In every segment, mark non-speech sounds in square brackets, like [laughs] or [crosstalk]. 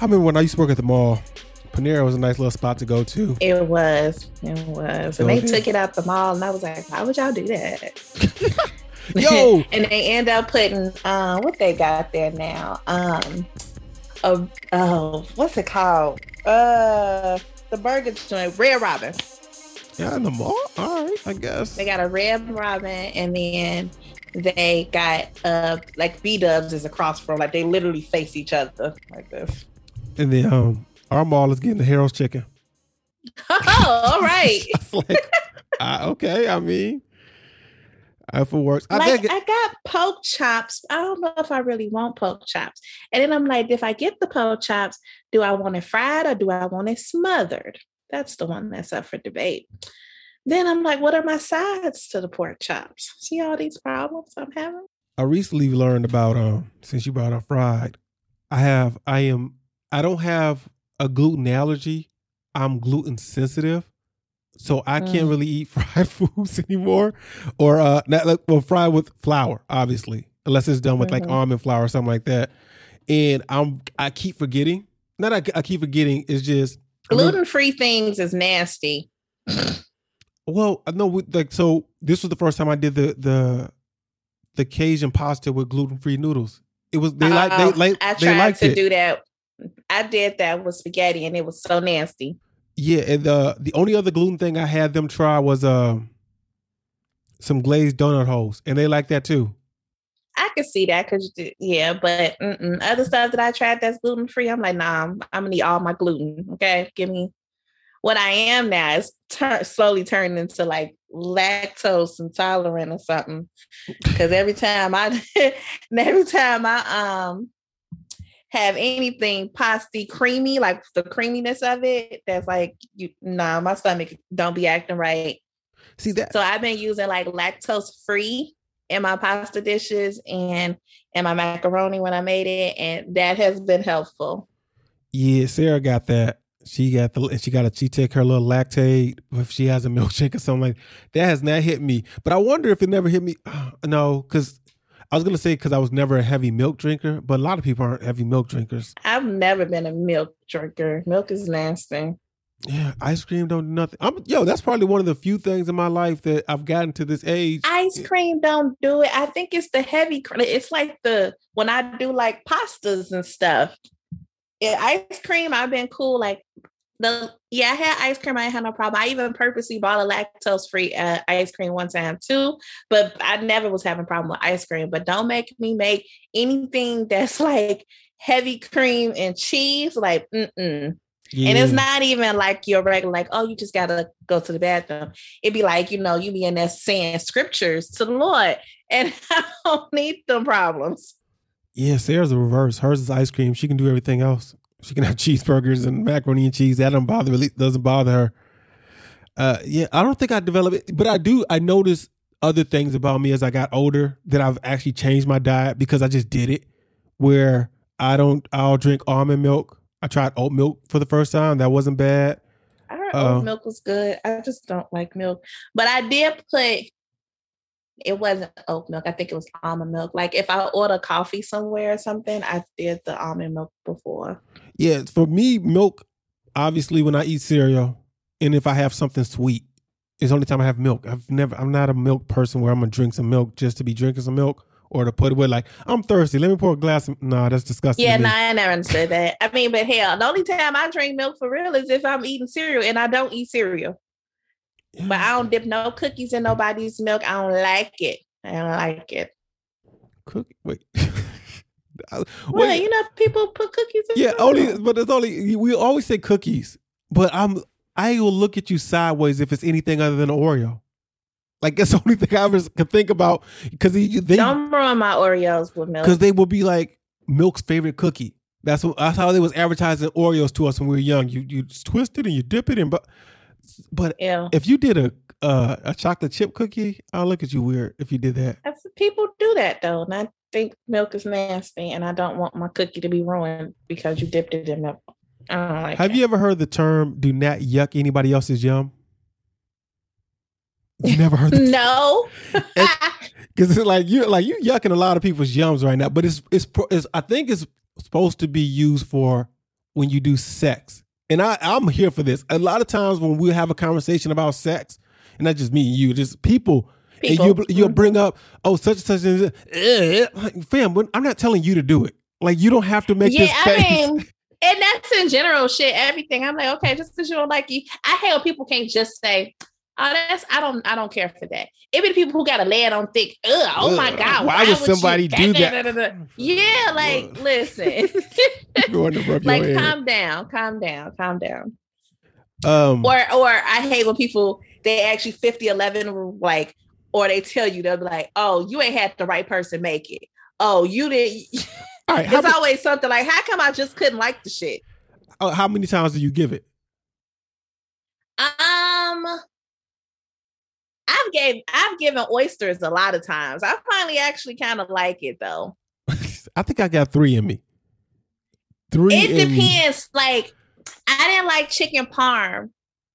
I remember when I used to work at the mall. Panera was a nice little spot to go to. It was. It was. And they took it out the mall, and I was like, why would y'all do that? [laughs] [laughs] Yo! and they end up putting uh, what they got there now. Um, a, oh, what's it called? Uh, the burger joint, Red Robin. Yeah, in the mall. All right, I guess they got a Red Robin, and then they got uh like B Dubs is across from like they literally face each other like this. And then um our mall is getting the Harold's chicken. Oh, all right. [laughs] like, uh, okay, I mean, if it works, I like I got pork chops. I don't know if I really want pork chops. And then I'm like, if I get the pork chops, do I want it fried or do I want it smothered? That's the one that's up for debate. Then I'm like, what are my sides to the pork chops? See all these problems I'm having? I recently learned about um since you brought up fried, I have I am I don't have a gluten allergy. I'm gluten sensitive. So I can't mm. really eat [laughs] fried foods anymore. Or uh not like well fried with flour, obviously. Unless it's done with mm-hmm. like almond flour or something like that. And I'm I keep forgetting. Not I, I keep forgetting, it's just gluten free things is nasty. well, I know like so this was the first time I did the the the Cajun pasta with gluten free noodles. It was they like they like I tried to it. do that I did that with spaghetti and it was so nasty. Yeah, and the the only other gluten thing I had them try was uh some glazed donut holes, and they like that too. I could see that because yeah, but mm-mm. other stuff that I tried that's gluten free, I'm like, nah, I'm, I'm, gonna need all my gluten. Okay, give me what I am now is tur- slowly turning into like lactose intolerant or something. Because every time I, [laughs] every time I um have anything pasty creamy, like the creaminess of it, that's like you nah, my stomach don't be acting right. See that so I've been using like lactose free in my pasta dishes and and my macaroni when I made it, and that has been helpful. Yeah, Sarah got that. She got the she got a she take her little Lactaid if she has a milkshake or something like that has not hit me. But I wonder if it never hit me. Uh, [sighs] no, because I was gonna say because I was never a heavy milk drinker, but a lot of people aren't heavy milk drinkers. I've never been a milk drinker. Milk is nasty. Yeah, ice cream don't do nothing. I'm yo, that's probably one of the few things in my life that I've gotten to this age. Ice cream don't do it. I think it's the heavy. It's like the when I do like pastas and stuff. Yeah, ice cream. I've been cool. Like the yeah, I had ice cream. I had no problem. I even purposely bought a lactose free uh, ice cream one time too, but I never was having a problem with ice cream. But don't make me make anything [laughs] that's like heavy cream and cheese. Like, mm-mm. yeah. And it's not even like your regular, like, oh, you just gotta go to the bathroom. It'd be like, you know, you be in there saying scriptures to the Lord, [laughs] and I don't need them problems. Yeah, Sarah's the reverse. Hers is ice cream. She can do everything else. She can have cheeseburgers and macaroni and cheese. That doesn't bother really doesn't bother her. Uh, yeah, I don't think I developed it, but I do. I notice other things about me as I got older that I've actually changed my diet because I just did it. Where I don't, I'll drink almond milk. I tried oat milk for the first time. That wasn't bad. I heard uh, oat milk was good. I just don't like milk, but I did put it wasn't oat milk. I think it was almond milk. Like if I order coffee somewhere or something, I did the almond milk before. Yeah, for me, milk. Obviously, when I eat cereal, and if I have something sweet, it's the only time I have milk. I've never. I'm not a milk person where I'm gonna drink some milk just to be drinking some milk or to put it with like I'm thirsty. Let me pour a glass. Of, nah, that's disgusting. Yeah, nah, I never understood that. I mean, but hell, the only time I drink milk for real is if I'm eating cereal, and I don't eat cereal. Yeah. But I don't dip no cookies in nobody's milk. I don't like it. I don't like it. Cookie? Wait. [laughs] well, Wait. you know, people put cookies in. Yeah, only, but it's only we always say cookies. But I'm I will look at you sideways if it's anything other than an Oreo. Like that's the only thing I ever could think about because they don't ruin my Oreos with milk because they will be like milk's favorite cookie. That's what that's how they was advertising Oreos to us when we were young. You you twist it and you dip it in, but but if you did a uh, a chocolate chip cookie, I'll look at you weird if you did that. That's, people do that though, and I think milk is nasty, and I don't want my cookie to be ruined because you dipped it in milk. I don't like. Have you ever heard the term "do not yuck anybody else's yum"? You never heard that? [laughs] no. Because [laughs] it's like you like you yucking a lot of people's yums right now, but it's it's it's I think it's supposed to be used for when you do sex. And I, I'm here for this. A lot of times when we have a conversation about sex, and not just me and you, just people, People. and you you'll Mhm. bring up, oh, such and such, and eh, like, fam, I'm not telling you to do it. Like you don't have to make yeah, this I mean, and that's in general shit. Everything. I'm like, okay, just because you don't like you, I hate people can't just say, "Oh, that's I don't I don't care for that." The people who gotta lay it on thick. Ugh, oh my god, why would you- somebody do that? da, da, da. Yeah, like listen, [laughs] to rub your like calm down, calm down, calm down. um, Or or I hate when people they actually 50 11 like or they tell you they'll be like, "Oh, you ain't had the right person make it." Oh, you didn't. [laughs] all right, It's always something like, "How come I just couldn't like the shit?" uh, how many times do you give it? Um, I've gave I've given oysters a lot of times. I finally actually kind of like it though. [laughs] I think I got three in me. Three. It in me. depends. Like I didn't like chicken parm.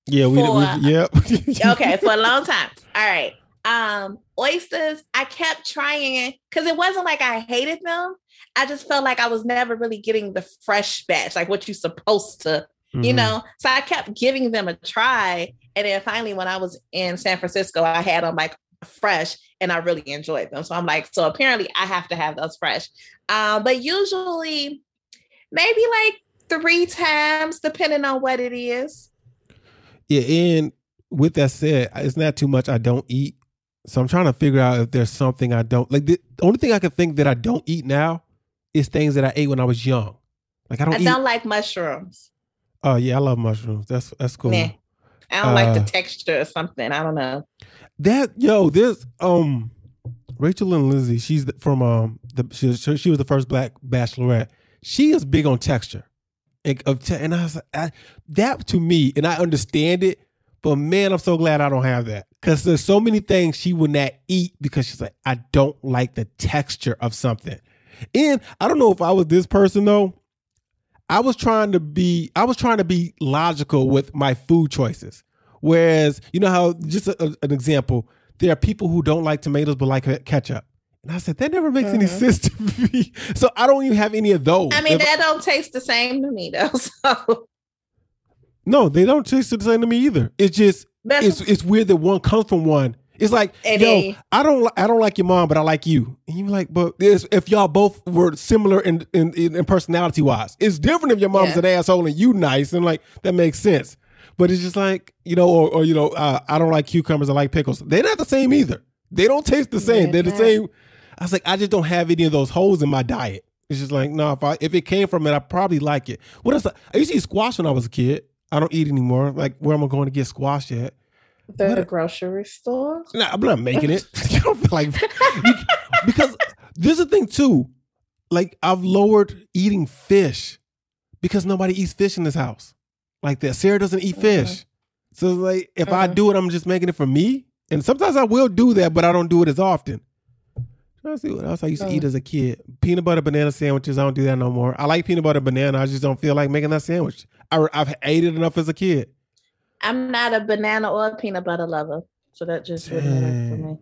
Yeah, we, for- we yep. [laughs] Okay, for a long time. All right. Um, oysters. I kept trying it because it wasn't like I hated them. I just felt like I was never really getting the fresh batch, like what you're supposed to you Mhm. know so i kept giving them a try and then finally when i was in san francisco i had them like fresh and i really enjoyed them so i'm like so apparently i have to have those fresh um but usually maybe like three times depending on what it is Yeah, and with that said, it's not too much I don't eat. So I'm trying to figure out if there's something I don't like. The only thing I can think that I don't eat now is things that I ate when I was young. Like I don't i eat. don't like mushrooms oh yeah, I love mushrooms. That's that's cool. Nah. i don't like Uh, the texture or something i don't know That yo, this um, Rachel and Lindsay. She's from um, the she was, she was the first black bachelorette. She is big on texture, and, of te- and I was I, that to me, and I understand it. But man, I'm so glad I don't have that because there's so many things she would not eat because she's like, I don't like the texture of something. And I don't know if I was this person though. I was trying to be I was trying to be logical with my food choices. Whereas, you know how just a, a- an example, there are people who don't like tomatoes but like ketchup. And I said that never makes any Mhm. sense to [laughs] me. So I don't even have any of those. i mean If- that don't taste the same to me though [laughs] so no, they don't taste the same to me either. It's just that's it's it's weird that one comes from one. It's like, And yo, I don't I don't like your mom, but I like you. And you're like, but if y'all both were similar in in, in, personality wise, it's different if your mom's Yeah. an asshole and you nice, and like that makes sense. But it's just like you know, or, or you know, uh, I don't like cucumbers. I like pickles. They're not the same either. They don't taste the same. They're the same. I was like, I just don't have any of those holes in my diet. It's just like, no, if I if it came from it, I probably like it. What else? I used to eat squash when I was a kid. I don't eat anymore. Like, where am I going to get squash at? the what- grocery store Nah, I'm not making it. [laughs] you don't feel like [laughs] because there's a thing too. Like I've lowered eating fish because nobody eats fish in this house. Like that. Sarah doesn't eat fish. So like if I Mhm. do it, I'm just making it for me. And sometimes I will do that, but I don't do it as often. To see what else I used to eat Mm. as a kid. Peanut butter banana sandwiches. I don't do that no more. I like peanut butter banana. I just don't feel like making that sandwich. I, I've ate it enough as a kid. I'm not a banana or a peanut butter lover, so that just wouldn't work for me.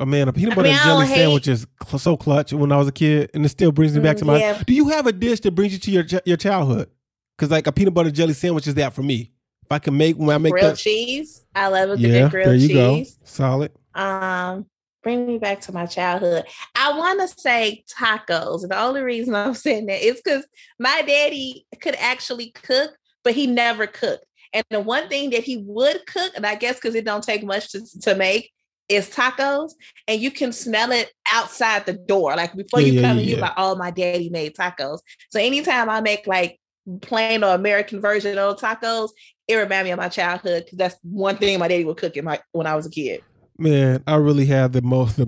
Oh man, a peanut I butter mean, and jelly don't hate- sandwich is cl- so clutch when I was a kid, and it still brings me back Mm, to my. yeah. Do you have a dish that brings you to your ch- your childhood? Because like a peanut butter jelly sandwich is that for me. If I can make when I make grilled that, cheese. I love a yeah, good grilled there you cheese. go, solid. Um, bring me back to my childhood. I want to say tacos. And the only reason I'm [laughs] saying that is because my daddy could actually cook, but he never cooked. And the one thing that he would cook, and I guess because it don't take much to, to make, is tacos. And you can smell it outside the door. Like before Yeah, you come yeah, in, you're yeah. like, oh, my daddy made tacos. So anytime I make like plain or American version of tacos, it reminds me of my childhood because that's one thing my daddy would cook in my when I was a kid. Man, I really had the most the,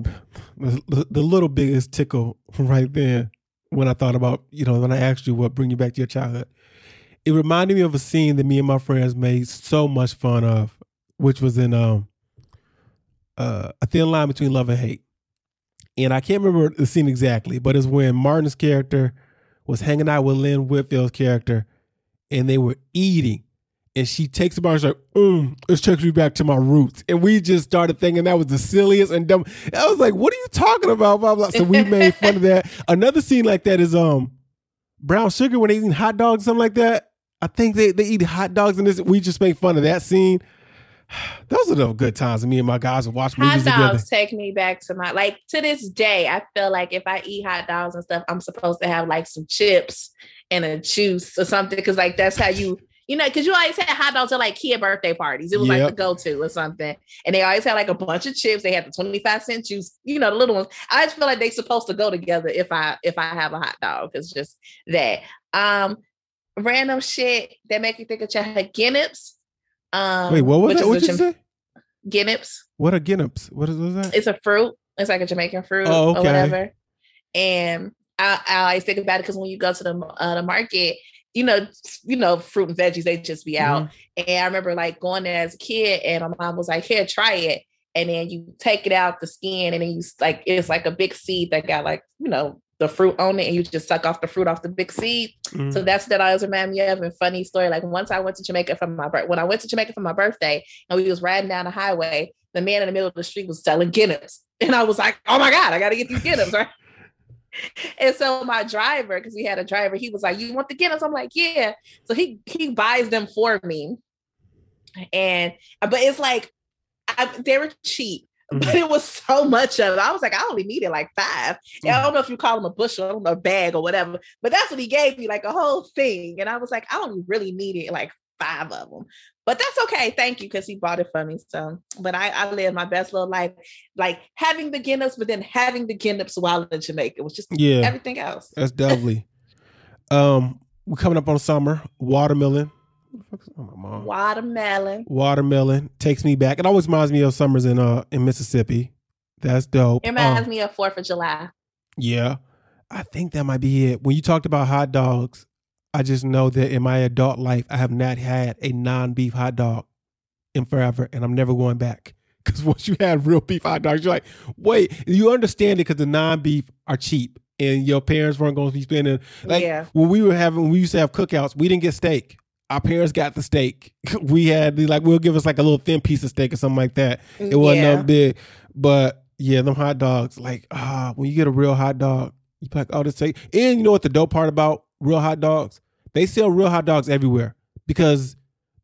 the, the little biggest tickle right there when I thought about you know when I asked you what bring you back to your childhood. It reminded me of a scene that me and my friends made so much fun of, which was in um uh, a thin line between love and hate. And I can't remember the scene exactly, but it's when Martin's character was hanging out with Lynn Whitfield's character, and they were eating and she takes a bite and she's like, mm, this takes me back to my roots. And we just started thinking that was the silliest and dumb. I was like, what are you talking about? Blah, blah. So we [laughs] made fun of that. Another scene like that is um brown sugar when they eating hot dogs, something like that. I think they, they eat hot dogs in this. We just make fun of that scene. [sighs] Those are the good times. Me and my guys would watch hot movies dogs together. take me back to my like to this day. I feel like if I eat hot dogs and stuff, I'm supposed to have like some chips and a juice or something because like that's how you you know because you always had hot dogs at like kid birthday parties. It was like Yep. the go to or something, and they always had like a bunch of chips. They had the twenty five cent juice, you know, the little ones. I just feel like they're supposed to go together if I if I have a hot dog. It's just that um random shit that make you think of your Guineps. Um, Wait, what was What you say? Guineps. What are Guineps? What is what that? It's a fruit. It's like a Jamaican fruit Oh, or whatever. And I, I always think about it because when you go to the uh, the market, you know, you know, fruit and veggies they just be out. Mm-hmm. And I remember like going there as a kid, and my mom was like, "Here, try it." And then you take it out the skin, and then you like it's like a big seed that got like you know the fruit on it, and you just suck off the fruit off the big seed. Mhm. So that's that always remind me of. And funny story, like once I went to Jamaica for my birth, when I went to Jamaica for my birthday, and we was riding down the highway, the man in the middle of the street was selling Guineps, [laughs] and I was like, "Oh my god, I got to get these Guineps!" [laughs] Right? [laughs] and so my driver, because we had a driver, he was like, "You want the Guineps?" I'm like, "Yeah." So he he buys them for me, and uh, but it's like I, they were cheap. [laughs] But mm-hmm. it was so much of it. I was like, I only needed like five. And I mm-hmm. don't know if you call them a bushel, I don't know, a bag or whatever. But that's what he gave me, like a whole thing. And I was like, I only really needed like five of them. But that's okay. Thank you, because he bought it for me. So, but I, I lived my best little life, like having the Guineps, but then having the Guineps while in Jamaica. It was just Yeah, everything else. that's definitely. um, we're coming up on summer. Watermelon. What the fuck is- Oh, my mom. Watermelon. Watermelon takes me back. It always reminds me of summers in uh in Mississippi. That's dope. It reminds Um, me of Fourth of July. Yeah. I think that might be it. When you talked about hot dogs, I just know that in my adult life, I have not had a non beef hot dog in forever, and I'm never going back. [laughs] Because once you have real beef hot dogs, you're like, wait, you understand it because the non beef are cheap, and your parents weren't going to be spending. Like yeah. when we were having, when we used to have cookouts, we didn't get steak. Our parents got the steak. [laughs] We had like we'll give us like a little thin piece of steak or something like that. It wasn't yeah. that big, but yeah, them hot dogs. Like ah, when you get a real hot dog, you like, oh, this take. And you know what the dope part about real hot dogs? They sell real hot dogs everywhere because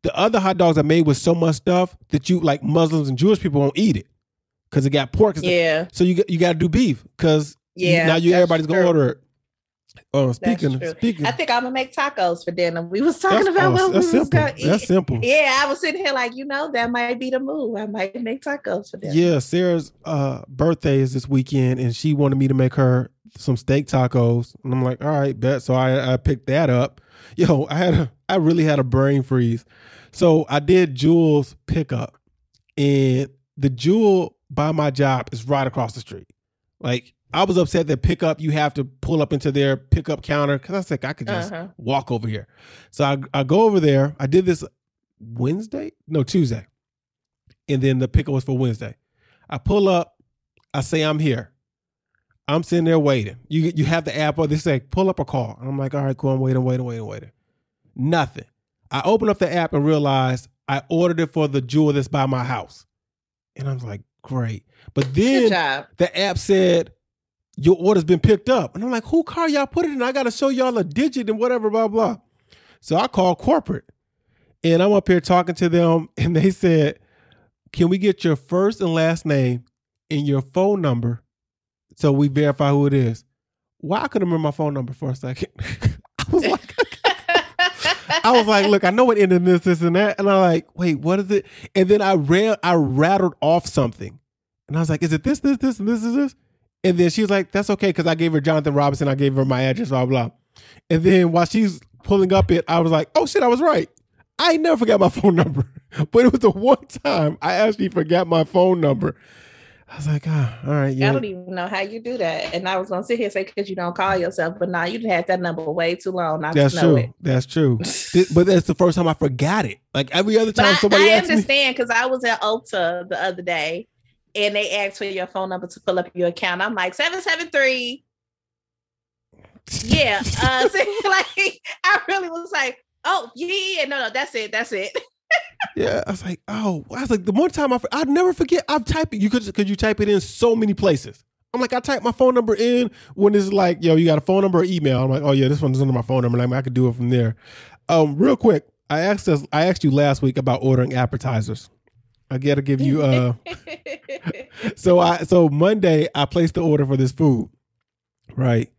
the other hot dogs are made with so much stuff that you like Muslims and Jewish people won't eat it because it got pork. Yeah. So you got- you got to do beef because Yeah. now you everybody's gonna order it. Oh, speaking speaking, I think I'm gonna make tacos for dinner. We was talking that's, about oh, what we was simple. gonna eat. That's simple. [laughs] Yeah, I was sitting here like, you know, that might be the move. I might make tacos for dinner. Yeah, Sarah's uh, birthday is this weekend, and she wanted me to make her some steak tacos, and I'm like, all right, bet. So I, I picked that up. [laughs] Yo, I had a, I really had a brain freeze. So I did Jewel's pickup, and the Jewel by my job is right across the street. Like I was upset that pickup you have to pull up into their pickup counter because I was like I could just Uh-huh. walk over here. So I, I go over there. I did this Wednesday, no Tuesday, and then the pickup was for Wednesday. I pull up. I say I'm here. I'm sitting there waiting. You you have the app or they say pull up a call. I'm like, all right, cool. I'm waiting, waiting, waiting, waiting. Nothing. I open up the app and realize I ordered it for the jewel that's by my house, and I was like, great. But then the app said your order's been picked up. And I'm like, who car y'all put it in? I gotta show y'all a digit and whatever, blah, blah. So I called corporate and I'm up here talking to them, [laughs] and they said, Can we get your first and last name and your phone number so we verify who it is? Why I couldn't remember my phone number for a second. [laughs] I was like, [laughs] I was like, look, I know what ended this, this, and that. And I'm like, wait, what is it? And then I ran, I rattled off something. And I was like, is it this, this, this, and this is this? And then she was like, that's okay, because I gave her Jonathan Robinson, I gave her my address, blah, blah. And then while she's pulling up it, I was like, oh shit, I was right. I never forgot my [laughs] phone number. But it was the one time I actually forgot my phone number. I was like, ah, all right, I don't even know how you do that. And I was gonna sit here and say because you don't call yourself, but now you had that number way too long not That's to know true. That's true. [laughs] But that's the first time I forgot it. Like every other time I, somebody I me, understand because I was at Ulta the other day and they asked for your phone number to pull up your account. I'm like, 773. Yeah. Uh [laughs] so, like I really was like, oh yeah, no, no, that's it. That's it. [laughs] Yeah, I was like, oh, I was like, the one time I, I'd never forget. I've typed it. You could, could you type it in so many places. I'm like, I type my phone number in when it's like, yo, you got a phone number or email. I'm like, oh yeah, this one's under my phone number. Like, I could do it from there. Um, real quick, I asked us, I asked you last week about ordering appetizers. I gotta give you uh [laughs] so I so Monday I placed the order for this food. Right.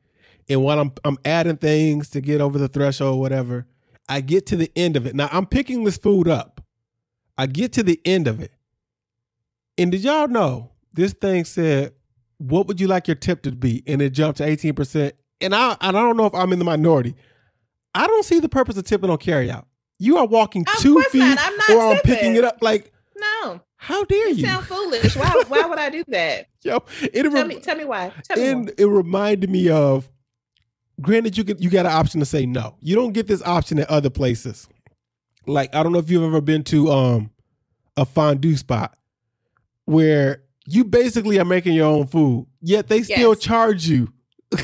And while I'm I'm adding things to get over the threshold, whatever, I get to the end of it. Now I'm picking this food up. I get to the end of it. And did y'all know this thing said, what would you like your tip to be? And it jumped to 18%. And I I don't know if I'm in the minority. I don't see the purpose of tipping on carryout. You are walking Of two feet not. I'm not or I'm tipping. picking it up. Like, no, how dare you you? sound foolish. Why? Why would I do that? [laughs] Yo, it, Tell rem- me. Tell me why. Tell me. and more. it reminded me of granted you get you got an option to say no you don't get this option at other places like i don't know if you've ever been to um a fondue spot where you basically are making your own food yet they still Yes. charge you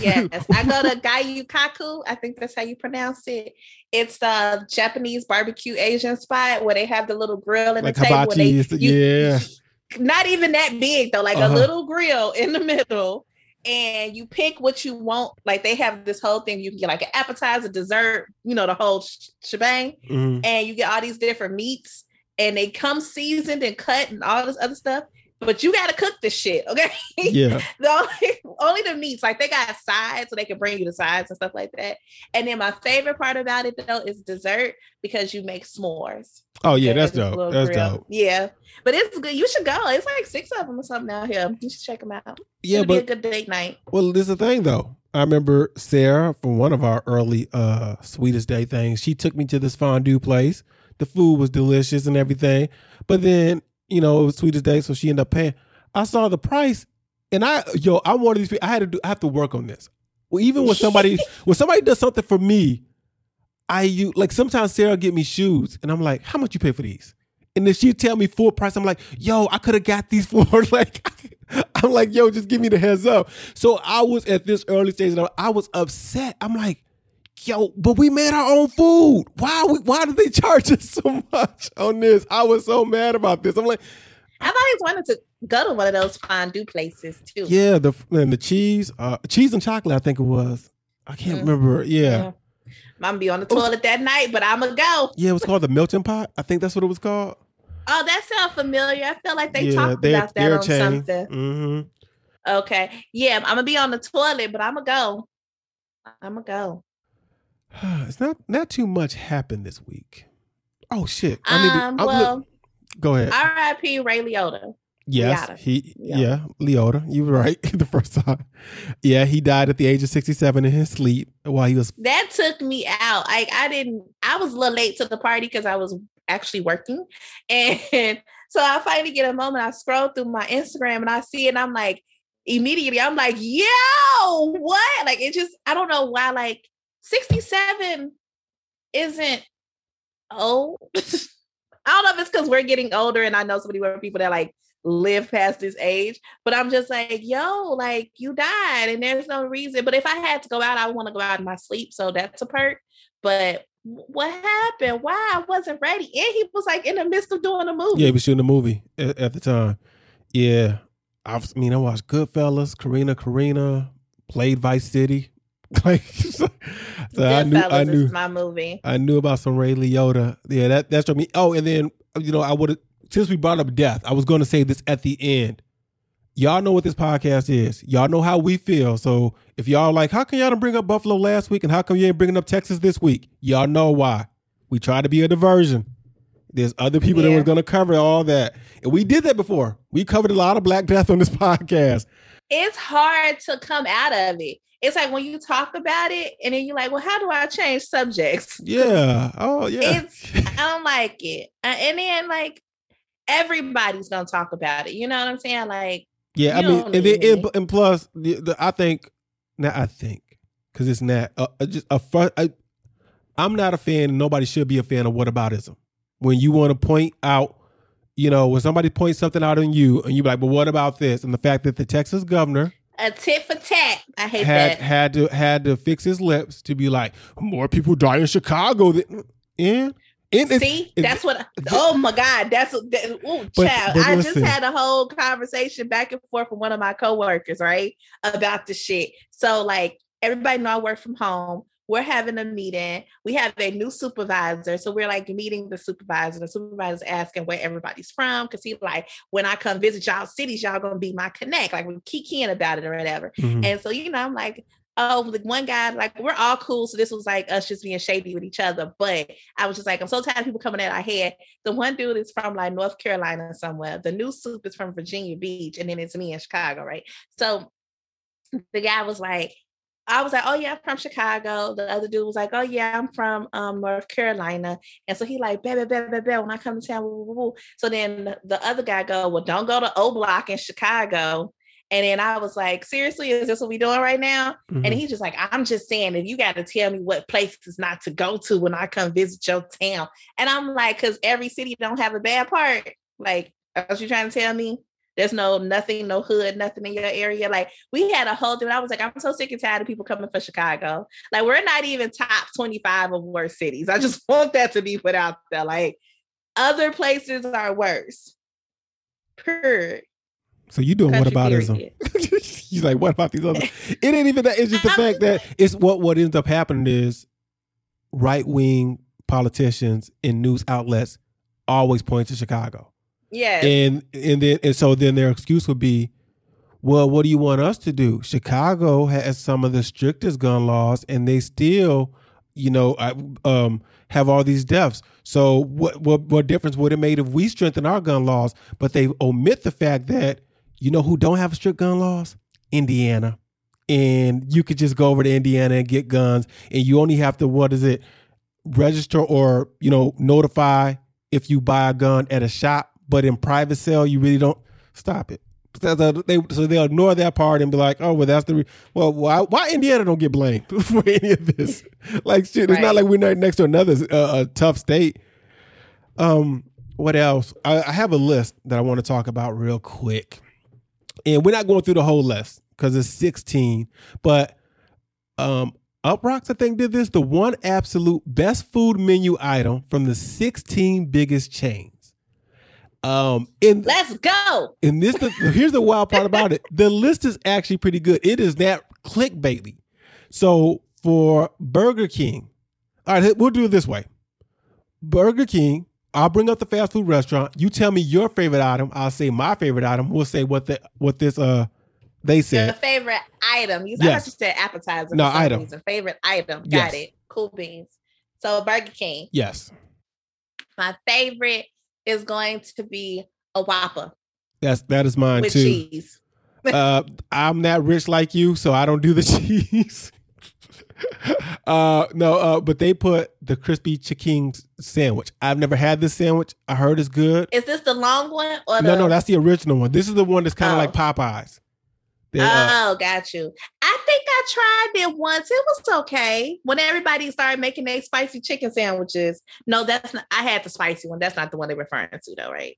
Yes, [laughs] I go to Gyu-Kaku. I think that's how you pronounce it. It's the Japanese barbecue Asian spot where they have the little grill in like the table. They, you- yeah not even that big though, like Uh-huh. a little grill in the middle. And you pick what you want. Like they have this whole thing. You can get like an appetizer, dessert, you know, the whole sh- shebang. Mhm. And you get all these different meats, and they come seasoned and cut and all this other stuff. But you got to cook this shit, okay? yeah [laughs] the only, only the meats, like they got sides, so they can bring you the sides and stuff like that. And then my favorite part about it though is dessert because you make s'mores. oh yeah that's dope that's grill. dope Yeah, but it's good. You should go. It's like six of them or something out here. You should check them out. yeah It'll be a but good date night. Well, this is the thing though. I remember Sarah from one of our early uh sweetest day things. She took me to this fondue place. The food was delicious and everything. But then, you know, it was sweetest day, so she ended up paying. I saw the price and I yo, one of these people. I had to do I have to work on this. Well, even when somebody [laughs] when somebody does something for me, I you like sometimes Sarah get me shoes and I'm like, how much you pay for these? And then she tell me full price. I'm like, yo, I could have got these for [laughs] like I'm like, yo, just give me the heads up. So I was at this early stage and I was upset. I'm like, yo, but we made our own food. Why we, why did they charge us so much on this? I was so mad about this. I'm like, I've always wanted to go to one of those fondue places too. yeah, the and the cheese, uh, cheese and chocolate, I think it was. I can't Mm. remember. Yeah. Yeah. I'm gonna be on the was- toilet that night, but I'm gonna go. Yeah, it was called the melting pot. I think that's what it was called. Oh, that sounds familiar. I feel like they yeah, talked about that on chain. something. hmm Okay. Yeah, I'm gonna be on the toilet, but I'm gonna go. I'm gonna go. [sighs] it's not not too much happened this week. Oh shit! I need to. Um, well, look- go ahead. R.I.P. Ray Liotta. yes, Liotta. he. Yeah. Yeah, Leota. You were right [laughs] the first time. Yeah, he died at the age of sixty-seven in his sleep while he was. That took me out. Like I didn't. I was a little late to the party because I was actually working, [laughs] and so I finally get a moment. I scroll through my Instagram and I see it, and I'm like, immediately, I'm like, yo, what? Like it just. I don't know why. Like 67 isn't old. [laughs] I don't know if it's because we're getting older, and I know so many more people that like live past this age. But I'm just like, yo, like you died, and there's no reason. But if I had to go out, I want to go out in my sleep, so that's a perk. But what happened? Why I wasn't ready? And he was like in the midst of doing a movie. Yeah, he was shooting a movie at, at the time. Yeah, I, was, I mean, I watched Goodfellas. Karina, Karina played Vice City. [laughs] Like, so, so I knew, I knew, my movie. I knew about some Ray Liotta. Yeah, that that struck me. Oh, and then you know, I would have since we brought up death, I was going to say this at the end. Y'all know what this podcast is. Y'all know how we feel. So if y'all like, how can y'all didn't bring up Buffalo last week, and how come you ain't bringing up Texas this week? Y'all know why. We try to be a diversion. There's other people that were going to cover all that, and we did that before. We covered a lot of Black Death on this [laughs] podcast. It's hard to come out of it. It's like when you talk about it, and then you're like, "Well, how do I change subjects?" Yeah. Oh yeah. It's [laughs] I don't like it. And then like everybody's gonna talk about it. You know what I'm saying? Like Yeah, I mean, and, then, need and, me. and plus, the, the, I think, now I think, because it's not uh, uh, just a. fr- I, I'm not a fan, nobody should be a fan of whataboutism. When you want to point out, you know, when somebody points something out on you, and you be like, "But what about this?" And the fact that the Texas governor a tit for tat. I hate had that. had to had to fix his lips to be like, "More people die in Chicago." Than, in. It's- See, it's- that's what. Oh my God, that's that, ooh, But- child. but I just had a whole conversation back and forth with one of my coworkers, right, about the shit. So like everybody know I work from home. We're having a meeting. We have a new supervisor, so we're like meeting the supervisor. The supervisor's asking where everybody's from because he's like, when I come visit y'all cities, y'all gonna be my connect. Like we're kikiing about it or whatever. Mhm. And so, you know, I'm like, oh, the one guy, like, we're all cool. So this was like us just being shady with each other. But I was just like, I'm so tired of people coming at our head. The one dude is from like North Carolina somewhere. The new soup is from Virginia Beach. And then it's me in Chicago, right? So the guy was like, I was like, oh yeah, I'm from Chicago. The other dude was like, oh yeah, I'm from um, North Carolina. And so he like, baby, baby, baby, when I come to town, woo, woo, woo. so then the other guy go, well, don't go to O Block in Chicago. And then I was like, seriously, is this what we doing right now? Mhm. And he's just like, I'm just saying, if you got to tell me what places not to go to when I come visit your town. And I'm like, because every city don't have a bad part. Like, what you trying to tell me? There's no nothing, no hood, nothing in your area. Like we had a whole thing. I was like, I'm so sick and tired of people coming for Chicago. Like we're not even top 25 of worst cities. I just [laughs] want that to be put out there. Like other places are worse. Per So you doing country whataboutism? period. [laughs] He's like, what about these other? [laughs] It ain't even that. It's just the fact that it's what what ends up happening is right wing politicians and news outlets always point to Chicago, Yes. and and then and so then their excuse would be, well, what do you want us to do? Chicago has some of the strictest gun laws, and they still, you know, um, have all these deaths. So what what what difference would it make if we strengthen our gun laws? But they omit the fact that you know who don't have strict gun laws? Indiana. And you could just go over to Indiana and get guns, and you only have to what is it? Register or you know notify if you buy a gun at a shop, but in private sale you really don't. Stop it. So they so they'll ignore that part and be like, oh well, that's the re- well why why Indiana don't get blamed [laughs] for any of this? [laughs] like shit, it's not like we're next to another uh, tough state. Um, what else? I, I have a list that I want to talk about real quick, and we're not going through the whole list because it's sixteen. But um, Uproxx I think did this. The one absolute best food menu item from the sixteen biggest chains. Um, in Let's go. and this, the, here's the wild part about it. The list is actually pretty good. It is that clickbaity. So for Burger King, all right, we'll do it this way. Burger King, I'll bring up the fast food restaurant. You tell me your favorite item. I'll say my favorite item. We'll say what the what this uh they Your said. favorite item. You, I Yes. thought you said appetizer. No, item. reason. Favorite item. Got Yes. it. Cool beans. So Burger King. Yes, My favorite is going to be a Whopper that's that is mine with too. cheese. [laughs] uh, I'm not rich like you, so I don't do the [laughs] cheese. [laughs] uh, no, uh, but they put the crispy chicken sandwich. I've never had this sandwich. I heard it's good. Is this the long one or No, the? no, that's the original one. This is the one that's kind of Oh. like Popeyes. They, uh, Oh, got you. I think I tried it once. It was okay. When everybody started making their spicy chicken sandwiches. No, that's not. I had the spicy one. That's not the one they're referring to, though, right?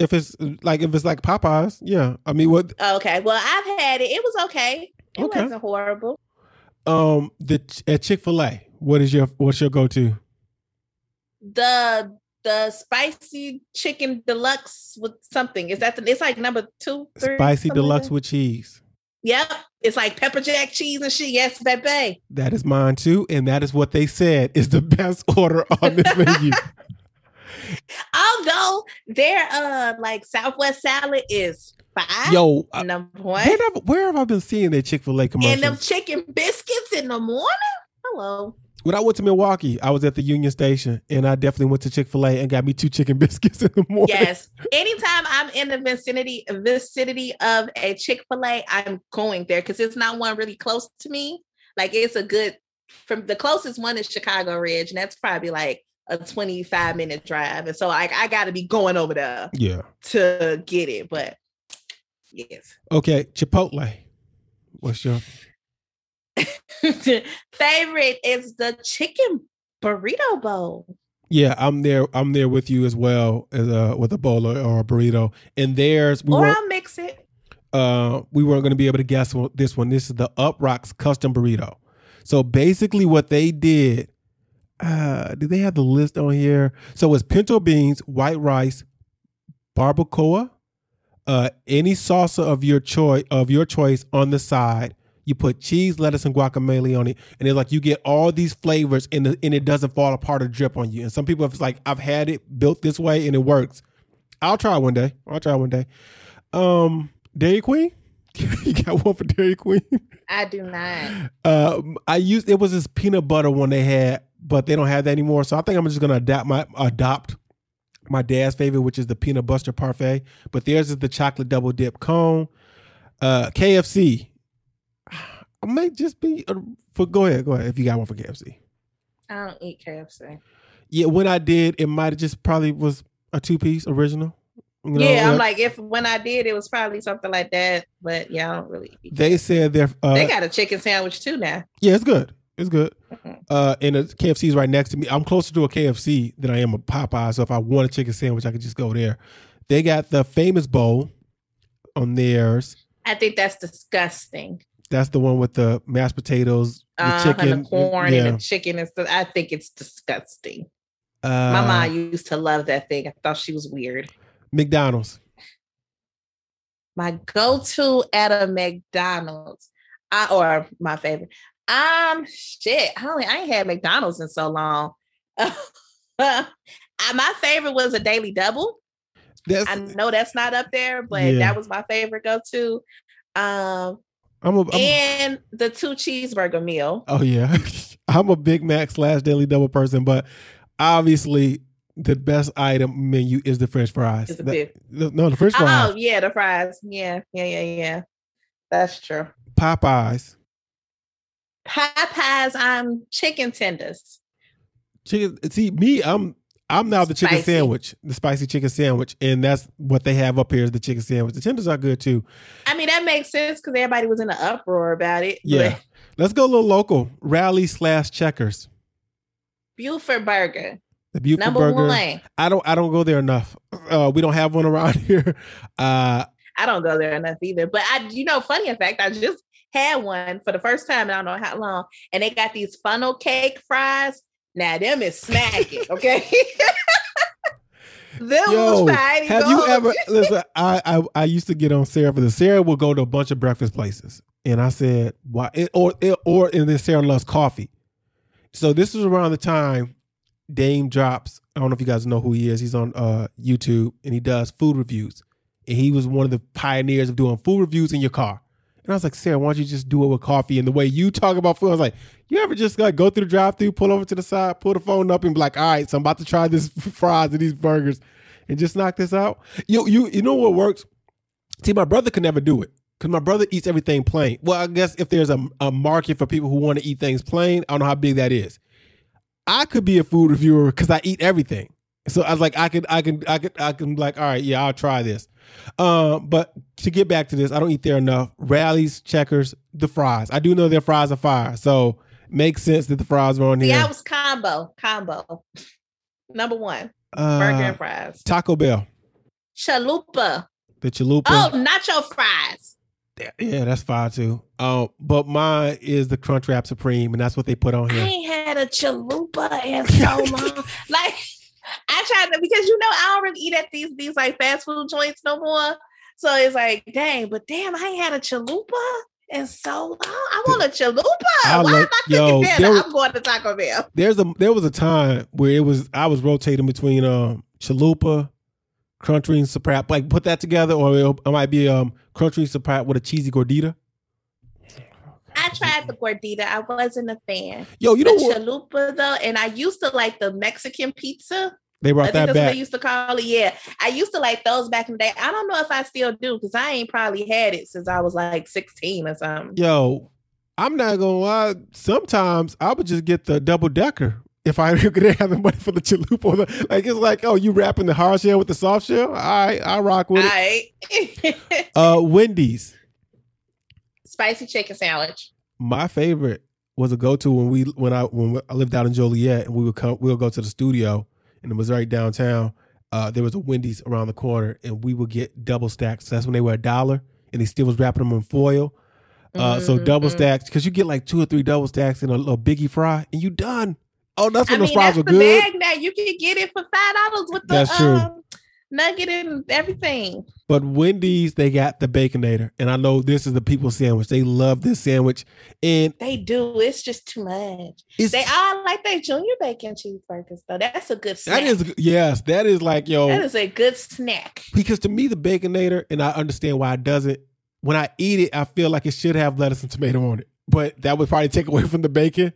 if it's like if it's like Popeyes, yeah. I mean, what? Okay. Well, I've had it. It was okay. It Okay. wasn't horrible. Um, the at Chick Fil A. What is your what's your go to? The the spicy chicken deluxe with something. Is that the? It's like number two, three, Spicy something like deluxe with cheese. Yep. It's like pepper jack cheese and shit. Yes, baby. That is mine too, and that is what they said is the [laughs] best order on this menu. [laughs] Although their uh like Southwest salad is five. Yo, uh, number where one. have, where have I been seeing their Chick Fil A And them chicken biscuits in the morning. Hello. When I went to Milwaukee, I was at the Union Station, and I definitely went to Chick Fil A and got me two chicken [laughs] biscuits in the morning. Yes. Anytime I'm in the vicinity vicinity of a Chick Fil A, I'm going there because it's not one really close to me. Like it's a good. From the closest one is Chicago Ridge, and that's probably like a 25 minute drive. And so like I got to be going over there Yeah. to get it. But yes. Okay, Chipotle. What's your [laughs] Favorite is the chicken burrito bowl. Yeah, I'm there. I'm there with you as well as uh, with a bowl or, a burrito. And theirs, we or I'll mix it. uh, we weren't going to be able to guess this one. This is the Uproxx custom burrito. So basically, what they did, uh, do they have the list on here? So it's pinto beans, white rice, barbacoa, uh, any salsa of your choice of your choice on the side. You put cheese, lettuce, and guacamole on it, and it's like you get all these flavors, and the, and it doesn't fall apart or drip on you. And some people have like, I've had it built this way, and it works. I'll try one day. I'll try one day. Um, Dairy Queen. [laughs] you got one for Dairy Queen? I do not. Um, I used it was this peanut butter one they had, but they don't have that anymore. So I think I'm just gonna adapt my adopt my dad's favorite, which is the peanut butter parfait. But theirs is the chocolate double dip cone. Uh, KFC. I might just be uh, for. Go ahead, go ahead. If you got one for KFC. I don't eat KFC. Yeah, when I did, it might have just probably was a two piece original. You know, yeah, I'm like, if when I did, it was probably something like that. But yeah, I don't really. They said they're. Uh, they got a chicken sandwich too now. Yeah, it's good. It's good. Mm-hmm. Uh, and the KFC is right next to me. I'm closer to a KFC than I am a Popeye. So if I want a chicken sandwich, I could just go there. They got the famous bowl on theirs. I think that's disgusting. That's the one with the mashed potatoes, the uh, chicken, and the corn, yeah. and the chicken. And stuff. I think it's disgusting. Uh, My mom used to love that thing. I thought she was weird. McDonald's. My go-to at a McDonald's, I, or my favorite. Um, shit. I only I ain't had McDonald's in so long. [laughs] my favorite was a daily double. That's, I know that's not up there, but yeah. that was my favorite go-to. Um, I'm a, I'm, and the two cheeseburger meal. Oh yeah, [laughs] I'm a Big Mac slash daily double person, but obviously the best item menu is the French fries. That, no, the French oh, oh, fries. Oh yeah, the fries. Yeah, yeah, yeah, yeah. That's true. Popeyes. Popeyes. I'm chicken tenders. Chicken. See me. I'm. I'm now the chicken spicy. sandwich, the spicy chicken sandwich, and that's what they have up here is the chicken sandwich. The tenders are good too. I mean, that makes sense because everybody was in an uproar about it. Yeah. But... Let's go a little local. Rally slash checkers. Buford Burger. The Buford Number Burger. One. I don't I don't go there enough. Uh, we don't have one around [laughs] here. Uh, I don't go there enough either. But I, you know, funny in fact, I just had one for the first time. I don't know how long, and they got these funnel cake fries. Now them is smacking, okay. [laughs] them Yo, have you ever [laughs] listen? I, I I used to get on Sarah for the Sarah will go to a bunch of breakfast places, and I said why? It, or it, or and then Sarah loves coffee. So this is around the time Daym Drops. I don't know if you guys know who he is. He's on uh, YouTube and he does food reviews. And he was one of the pioneers of doing food reviews in your car. And I was like, Sarah, why don't you just do it with coffee? And the way you talk about food, I was like, you ever just like go through the drive through, pull over to the side, pull the phone up, and be like, all right, so I'm about to try this [laughs] fries and these burgers and just knock this out. You you you know what works? See, my brother could never do it because my brother eats everything plain. Well, I guess if there's a, a market for people who want to eat things plain, I don't know how big that is. I could be a food reviewer because I eat everything. So I was like, I can, I can, I can, I can, like, all right, yeah, I'll try this. Um, but to get back to this, I don't eat there enough. Rallies, checkers, the fries. I do know their fries are fire, so makes sense that the fries are on here. Yeah, it was combo, combo. Number one, uh, burger and fries. Taco Bell. Chalupa. The chalupa. Oh, nacho fries. Yeah, that's fire too. Um, but mine is the Crunch Wrap Supreme, and that's what they put on here. I ain't had a chalupa in [laughs] so long. like I tried to because you know I don't really eat at these these like fast food joints no more. So it's like, dang, but damn, I ain't had a chalupa in so long. I want a chalupa. I Why am I yo, there, I'm going to Taco Bell. There's a there was a time where it was I was rotating between um chalupa, Crunchwrap Supreme, like put that together, or it, it might be um Crunchwrap Supreme with a cheesy gordita. I tried the gordita. I wasn't a fan. Yo, you know the what? Chalupa though, and I used to like the Mexican pizza. They brought that back. That's what they used to call it. Yeah, I used to like those back in the day. I don't know if I still do because I ain't probably had it since I was like sixteen or something. Yo, I'm not gonna lie. Sometimes I would just get the double decker if I [laughs] didn't have the money for the chalupa. Like it's like, oh, you wrapping the hard shell with the soft shell? All right, I rock with it. [laughs] uh, Wendy's spicy chicken sandwich. My favorite was a go to when we when I when I lived out in Joliet and we would come we would go to the studio and it was right downtown. Uh, there was a Wendy's around the corner and we would get double stacks. So that's when they were a dollar and they still was wrapping them in foil. Uh, mm-hmm. So double stacks because you get like two or three double stacks and a little biggie fry and you done. Oh, that's I when mean, those fries were the good. bag now. You can get it for five dollars with the That's true. um, nugget and everything. But Wendy's, they got the Baconator, and I know this is the people sandwich. They love this sandwich, and They do. It's just too much. it's They all like their junior bacon cheeseburgers though. That's a good snack. that is yes, that is like yo. that is a good snack. because to me the baconator and i understand why it doesn't when i eat it i feel like it should have lettuce and tomato on it but that would probably take away from the bacon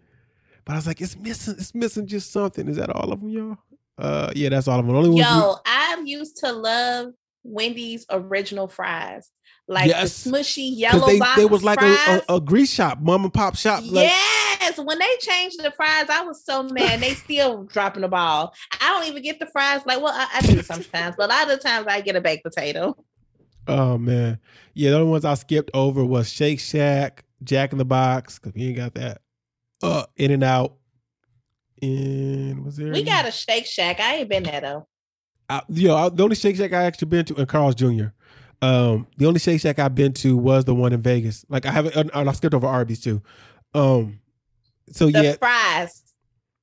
but i was like it's missing it's missing just something is that all of them y'all uh yeah that's all of them only Yo, I used to love Wendy's original fries, like Yes. the smushy yellow they, box they was like a, a, a grease shop mom and pop shop like yes, when they changed the fries, I was so mad. They still dropping the ball. I don't even get the fries. Like, well, I, I do sometimes, but a lot of the times I get a baked potato. oh man yeah the only ones i skipped over was shake shack jack in the box because we ain't got that uh in and out and was there We got a Shake Shack. I ain't been there though. I, yo, I, the only Shake Shack I actually been to, in Carl's Jr. Um, the only Shake Shack I've been to was the one in Vegas. Like I haven't, and I skipped over Arby's too. Um, so The yeah, fries.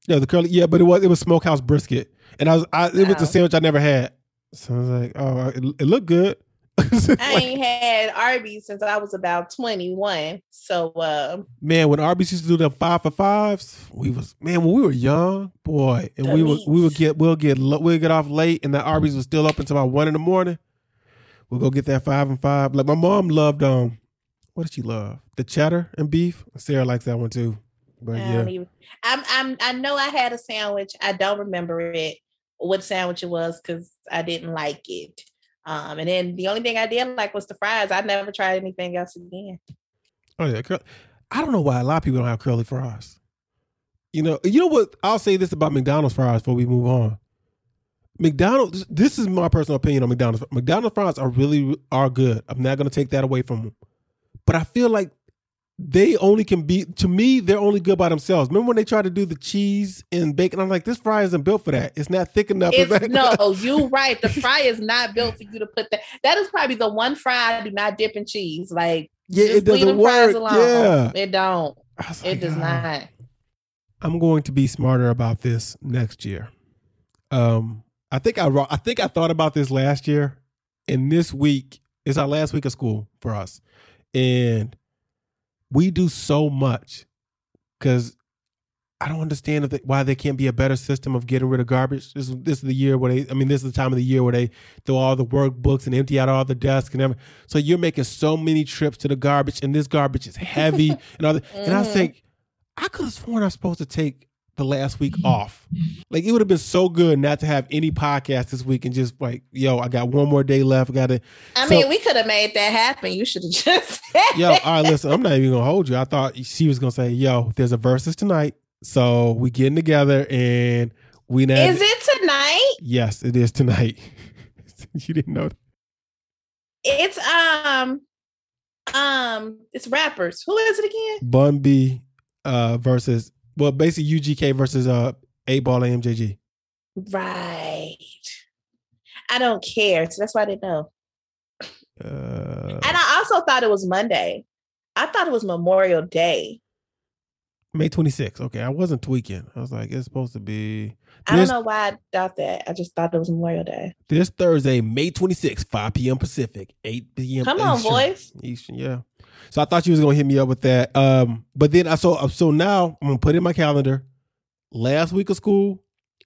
yeah, the curly, yeah, but it was it was smokehouse brisket, and I was, I, it was Oh. a sandwich I never had. So I was like, oh, it, it looked good. [laughs] I ain't had Arby's since I was about 21. So um man, when Arby's used to do the five for fives, we was man when we were young, boy, and we would we would get we'll get we'll get off late, and the Arby's was still up until about one in the morning. We'll go get that five and five. Like my mom loved um, what did she love? The cheddar and beef. Sarah likes that one too. But yeah, even I'm I'm I know I had a sandwich. I don't remember it what sandwich it was because I didn't like it. Um, and then the only thing I did like was the fries. I never tried anything else again. oh yeah. Curl- I don't know why a lot of people don't have curly fries. You know, you know what? I'll say this about McDonald's fries before we move on. McDonald's. This is my personal opinion on McDonald's. McDonald's fries are really are good. I'm not going to take that away from them, but I feel like they only can be to me. They're only good by themselves. Remember when they tried to do the cheese and bacon? I'm like, this fry isn't built for that. It's not thick enough. It's [laughs] no, you right. The fry is not built for you to put that. That is probably the one fry I do not dip in cheese. Like yeah, it doesn't work. Yeah, It don't. It like, does not. I'm going to be smarter about this next year. Um, I think I I think I thought about this last year, and this week is our last week of school for us, and we do so much because I don't understand if they, why there can't be a better system of getting rid of garbage. This is this is the year where they, I mean, this is the time of the year where they throw all the workbooks and empty out all the desks and everything. So you're making so many trips to the garbage, and this garbage is heavy [laughs] and all that. And I think mm-hmm. I could have sworn I was supposed to take the last week off. Like it would have been so good not to have any podcast this week and just like, yo, I got one more day left. I got to, I So- mean, we could have made that happen. You should have [laughs] just yo, all right, listen, I'm not even gonna hold you. I thought she was gonna say, yo, there's a versus tonight, so we getting together and we now. Is it tonight? Yes, it is tonight. [laughs] you didn't know. That. It's um um it's rappers. Who is it again? Bun B uh, versus well, basically UGK versus uh, 8Ball and MJG. Right. I don't care. So that's why I didn't know. Uh, And I also thought it was Monday. I thought it was Memorial Day. May 26th. Okay, I wasn't tweaking. I was like, it's supposed to be I don't know why I thought that. I just thought it was Memorial Day. this Thursday, May 26th, 5 p.m. Pacific, 8 p.m. Come on, Eastern. boys. Eastern, yeah. So I thought you was gonna hit me up with that. Um, but then I saw so now I'm gonna put in my calendar last week of school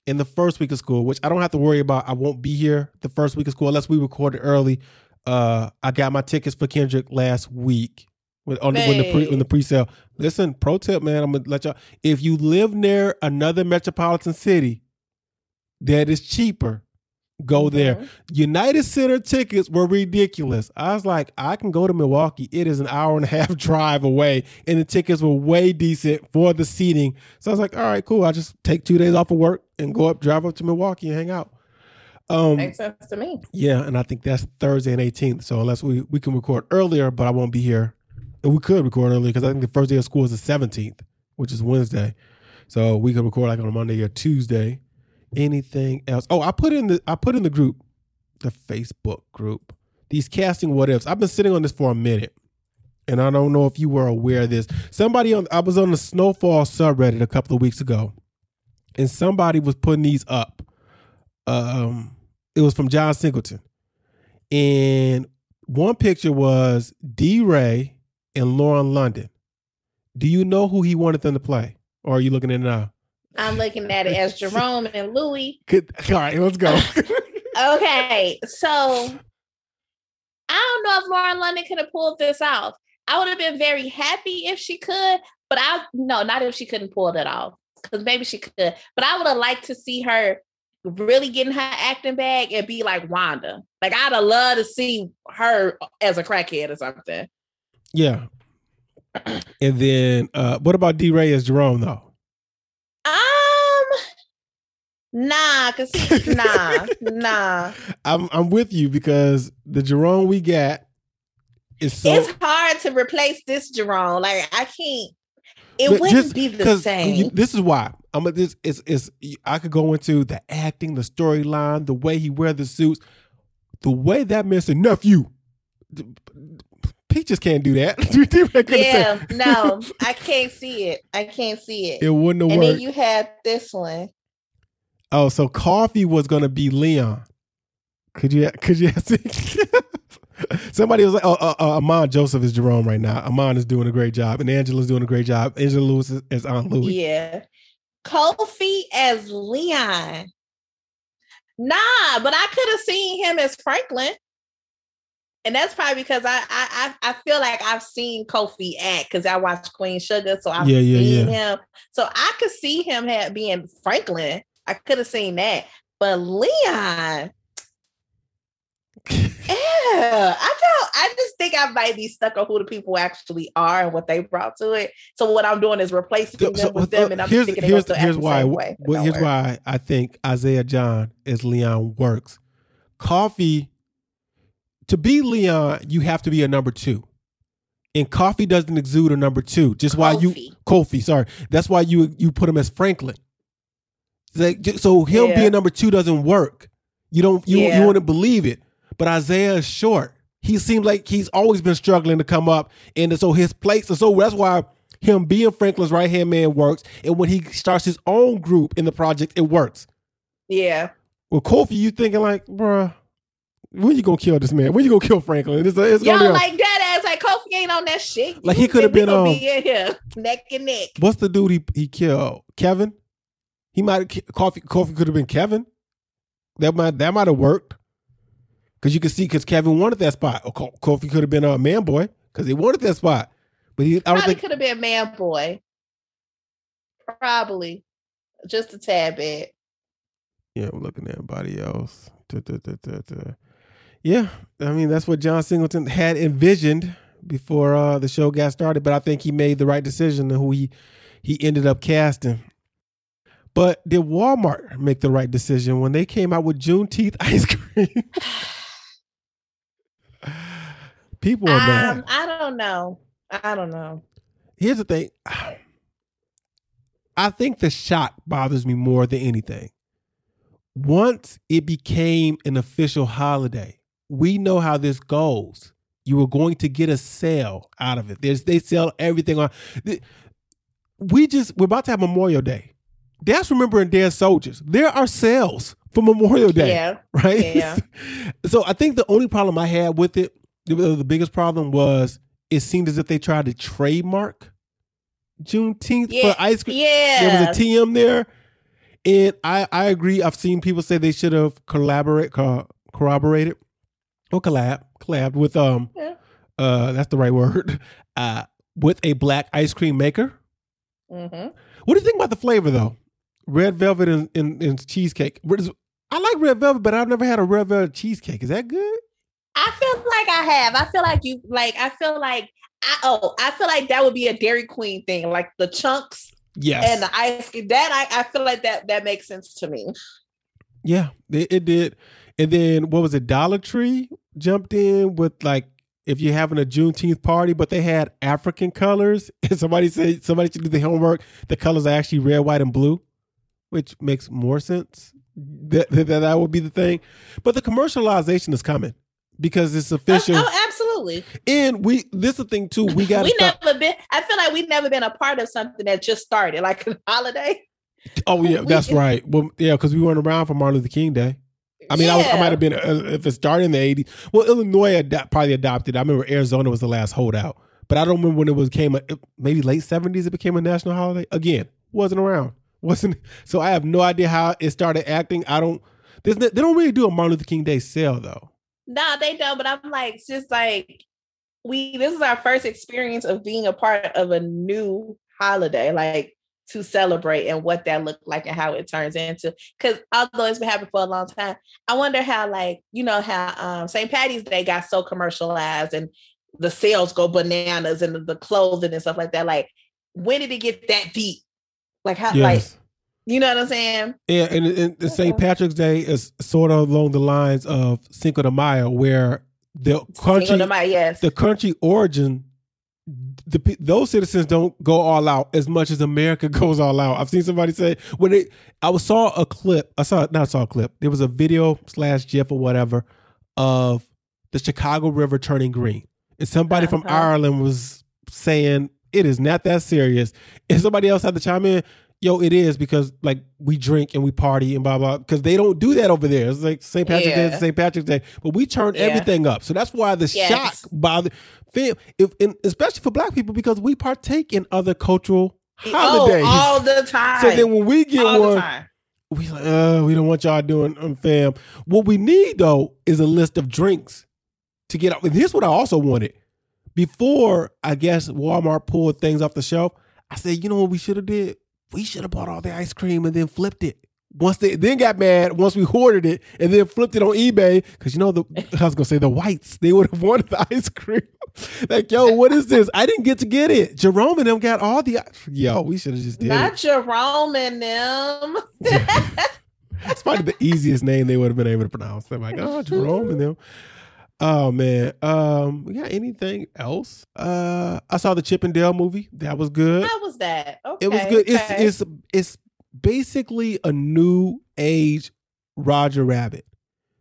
and the first week of school, which I don't have to worry about. I won't be here the first week of school unless we record it early. Uh, I got my tickets for Kendrick last week when on the, when the pre, when the pre-sale. Listen, pro tip, man. I'm gonna let y'all. If you live near another metropolitan city that is cheaper, go there. Mhm. United Center tickets were ridiculous. I was like, I can go to Milwaukee. It is an hour and a [laughs] half drive away, and the tickets were way decent for the seating. So I was like, all right, cool. I'll just take two days off of work and go up, drive up to Milwaukee and hang out. Um, Makes sense to me. yeah, and I think that's Thursday and 18th. So unless we we can record earlier, but I won't be here. And we could record earlier because I think the first day of school is the 17th, which is Wednesday. So we could record like on a Monday or Tuesday. Anything else? Oh, I put in the I put in the group, the Facebook group. These casting what ifs. I've been sitting on this for a minute. And I don't know if you were aware of this. Somebody on I was on the snowfall subreddit a couple of weeks ago. and somebody was putting these up. Um, it was from John Singleton, and one picture was D. Ray and Lauren London. Do you know who he wanted them to play, or are you looking at it now? I'm looking at it as [laughs] Jerome and Louis. Good. All right, let's go. [laughs] okay, so I don't know if Lauren London could have pulled this off. I would have been very happy if she could, but I no, not if she couldn't pull it off. Because maybe she could, but I would have liked to see her really getting her acting bag and be like Wanda. Like I'd have loved to see her as a crackhead or something. Yeah. [clears throat] And then uh what about D Ray as Jerome though? Um nah, cause he nah, nah. [laughs] I'm I'm with you because the Jerome we got is so it's hard to replace this Jerome. Like I can't it wouldn't just, be the same. You, this is why I'm. A, This is is I could go into the acting, the storyline, the way he wear the suits, the way that Mister nephew. Peaches can't do that. [laughs] yeah, no, I can't see it. I can't see it. It wouldn't have and worked. then you had this one. Oh, so Kofi was gonna be Leon. Could you? Could you? [laughs] Somebody was like, "Oh, uh, uh, Amin Joseph is Jerome right now. Amin is doing a great job, and Angela's doing a great job. Angela Lewis is, is Aunt Louie. Yeah, Kofi as Leon. Nah, but I could have seen him as Franklin, and that's probably because I I I feel like I've seen Kofi act because I watched Queen Sugar, so I've yeah, yeah, seen yeah. him. So I could see him have, being Franklin. I could have seen that, but Leon. [laughs] Yeah, I don't. I just think I might be stuck on who the people actually are and what they brought to it. So what I'm doing is replacing So- them so, with uh, them, and I'm here's thinking here's here's why the same way. well, here's worry. why I think Isaiah John as Leon works. Kofi to be Leon, you have to be a number two, and Kofi doesn't exude a number two. Just why you. Kofi, sorry, that's why you you put him as Franklin. Like, so him Yeah. being number two doesn't work. You don't you Yeah. you wouldn't believe it. But Isaiah is short. He seems like he's always been struggling to come up, and so his place. And so that's why him being Franklin's right hand man works. And when he starts his own group in the project, it works. Yeah, Well, Kofi, you thinking like, bruh, when you gonna kill this man? When you gonna kill Franklin? It's, it's y'all like that ass like Kofi ain't on that shit. Like, he coulda been, gonna um, be in here neck and neck. what's the dude he, he killed? Kevin. He might Kofi. Kofi could have been Kevin. That might that might have worked. Because you can see, because Kevin wanted that spot. Or Kofi could have been a Manboy because he wanted that spot. But he, Probably think could have been a Manboy. Probably just a tad bit. Yeah, I'm looking at everybody else. Duh, duh, duh. Yeah, I mean that's what John Singleton had envisioned before uh, the show got started, but I think he made the right decision to who he he ended up casting. But did Walmart make the right decision when they came out with Juneteenth [laughs] ice cream? People are mad. Um, I don't know. I don't know. Here's the thing. I think the shock bothers me more than anything. Once it became an official holiday, we know how this goes. You were going to get a sale out of it. There's they sell everything on. We just we're about to have Memorial Day. That's remembering dead soldiers. There are sales for Memorial Day Yeah. [laughs] right? Yeah. [laughs] so I think the only problem I had with it, the, biggest problem was it seemed as if they tried to trademark Juneteenth Yeah. for ice cream. Yeah. There was a TM there, and I I agree. I've seen people say they should have collaborate co- corroborated or collab collabed with um Yeah. uh that's the right word [laughs] uh with a black ice cream maker. hmm What do you think about the flavor though? Red velvet and, and, and cheesecake. I like red velvet, but I've never had a red velvet cheesecake. Is that good? I feel like I have. I feel like you like. I feel like. I, oh, I feel like that would be a Dairy Queen thing, like the chunks Yes. and the ice cream. That I, I feel like that that makes sense to me. yeah, it, it did. And then what was it? Dollar Tree jumped in with like if you're having a Juneteenth party, but they had African colors. [laughs] And somebody said somebody should do the homework. The colors are actually red, white, and blue, which makes more sense. That that, that would be the thing. But the commercialization is coming because it's Oh, official. oh, absolutely. And we this is the thing too. We [laughs] got we stop. never been. I feel like we've never been a part of something that just started, like a holiday. Oh yeah, [laughs] that's right. Well, yeah, because we weren't around for Martin Luther King Day. I mean, yeah. I was I might have been uh, if it started in the eighties. Well, Illinois ad- probably adopted. I remember Arizona was the last holdout, but I don't remember when it was came. A, maybe late seventies. It became a national holiday again. Wasn't around. Wasn't so. I have no idea how it started acting. I don't. There's, they don't really do a Martin Luther King Day sale though. No, they don't. But I'm like, it's just like we. This is our first experience of being a part of a new holiday. Like to celebrate and what that looked like and how it turns into. Because although it's been happening for a long time, I wonder how, like, you know, how um, St. Patty's Day got so commercialized and the sales go bananas and the clothing and stuff like that. Like, when did it get that deep? Like, how, yes. like, you know what I'm saying? Yeah, and, and, and St. Patrick's Day is sort of along the lines of Cinco de Mayo, where the country, Mayo, yes. the country origin the those citizens don't go all out as much as America [laughs] goes all out. I've seen somebody say when they I saw a clip. I saw not saw a clip. There was a video slash GIF or whatever of the Chicago River turning green, and somebody uh-huh. from Ireland was saying it is not that serious. And somebody else had to chime in yo, it is because like we drink and we party and blah blah. Because they don't do that over there. It's like St. Patrick's yeah. Day, St. Patrick's Day, but we turn yeah. everything up. So that's why the yes. shock by the fam, if and especially for Black people because we partake in other cultural oh, holidays oh, all the time. [laughs] So then when we get all one. We like, uh, we don't want y'all doing um, fam. What we need though is a list of drinks to get out. And here's what I also wanted. Before I guess Walmart pulled things off the shelf, I said, you know what we should have did? we should have bought all the ice cream and then flipped it. Once they then got mad once we hoarded it and then flipped it on eBay because you know the [laughs] I was gonna say the whites they would have [laughs] wanted the ice cream. [laughs] like yo, what is this? I didn't get to get it. Jerome and them got all the yo. We should have just did not it. Jerome and them. it's probably the easiest name they would have been able to pronounce. They're like, oh, Jerome and them. Oh man. Um, we got anything else? Uh I saw the Chip 'n Dale movie. That was good. How was that? Okay. It was good. Okay. It's it's it's basically a new age Roger Rabbit.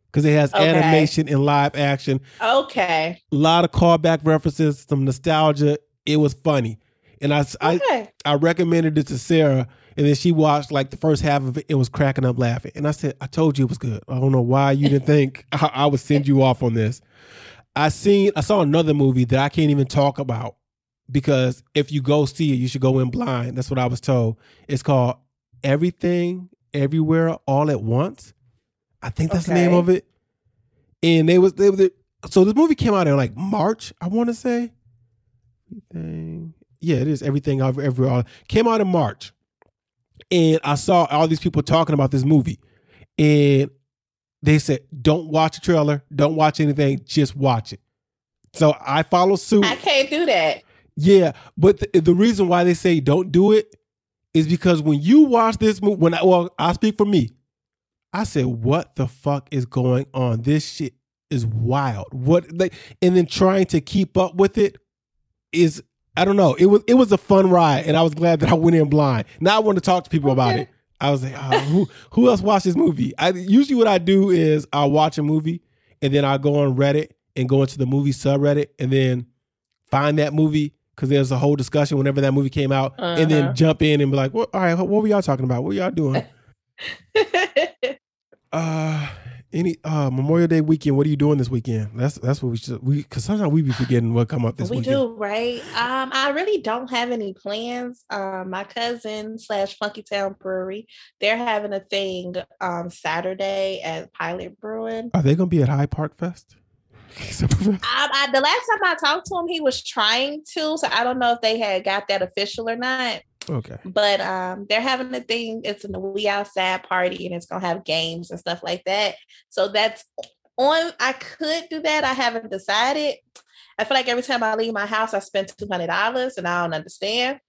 Because it has okay. animation and live action. Okay. A lot of callback references, some nostalgia. It was funny. And I, okay. I I recommended it to Sarah and then she watched like the first half of it and was cracking up laughing. And I said, I told you it was good. I don't know why you didn't think [laughs] I, I would send you off on this. I seen I saw another movie that I can't even talk about because if you go see it, you should go in blind. That's what I was told. It's called Everything Everywhere All at Once. I think that's okay. the name of it. And they was they was so this movie came out in like March, I want to say. Everything. Yeah, it is everything everywhere. All. Came out in March and I saw all these people talking about this movie, and they said, "Don't watch a trailer, don't watch anything, just watch it." So I follow suit. I can't do that. Yeah, but the, the reason why they say don't do it is because when you watch this movie, when I well, I speak for me, I said, "What the fuck is going on? This shit is wild." What like, and then trying to keep up with it is I don't know. It was it was a fun ride, and I was glad that I went in blind. Now I want to talk to people okay. about it. I was like, oh, who who else watched this movie? I usually what I do is I'll watch a movie, and then I go on Reddit and go into the movie subreddit, and then find that movie because there's a whole discussion whenever that movie came out, uh-huh. and then uh-huh. jump in and be like, well, all right, what were y'all talking about? What were y'all doing? [laughs] uh any uh Memorial Day weekend, what are you doing this weekend? That's that's what we should we because sometimes we be forgetting what come up this weekend. we weekend. do, right? Um, I really don't have any plans. Um, my cousin slash Funky Town Brewery, they're having a thing um Saturday at Pilot Brewing. Are they gonna be at High Park Fest? I, I, the last time I talked to him, he was trying to, so I don't know if they had got that official or not. Okay. But um, they're having a thing. It's a we outside party, and it's gonna have games and stuff like that. So that's on. I could do that. I haven't decided. I feel like every time I leave my house, I spend two hundred dollars, and I don't understand.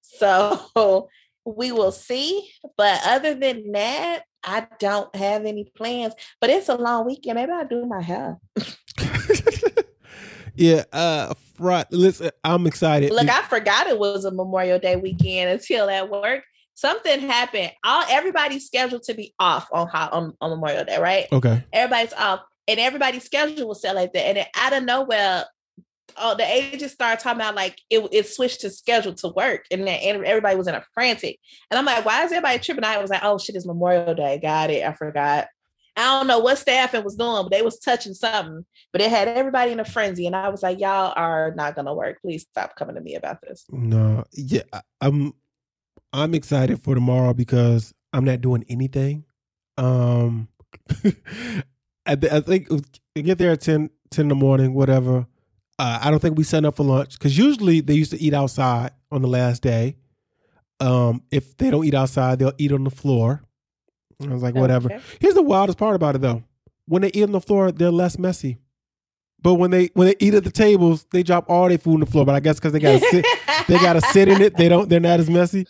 So [laughs] we will see. But other than that, I don't have any plans. But it's a long weekend. Maybe I'll do my hair. [laughs] yeah, uh front. Listen, I'm excited. Look, I forgot it was a Memorial Day weekend until at work. Something happened. All everybody's scheduled to be off on on, on Memorial Day, right? Okay. Everybody's off, and everybody's schedule was set like that. And then out of nowhere, oh, the agents started talking about like it, it switched to schedule to work, and then everybody was in a frantic. And I'm like, why is everybody tripping? I was like, oh shit, it's Memorial Day. Got it. I forgot. I don't know what staffing was doing, but they was touching something. But it had everybody in a frenzy, and I was like, y'all are not gonna work. Please stop coming to me about this. No, yeah, I'm I'm excited for tomorrow because I'm not doing anything. Um, [laughs] I, I think get there at 10, 10 in the morning, whatever. Uh, I don't think we set up for lunch because usually they used to eat outside on the last day. Um, if they don't eat outside, they'll eat on the floor. I was like, whatever. Here's the wildest part about it though. When they eat on the floor, they're less messy. But when they when they eat at the tables, they drop all their food on the floor. But I guess because they gotta sit, [laughs] they gotta sit in it. They don't. They're not as messy.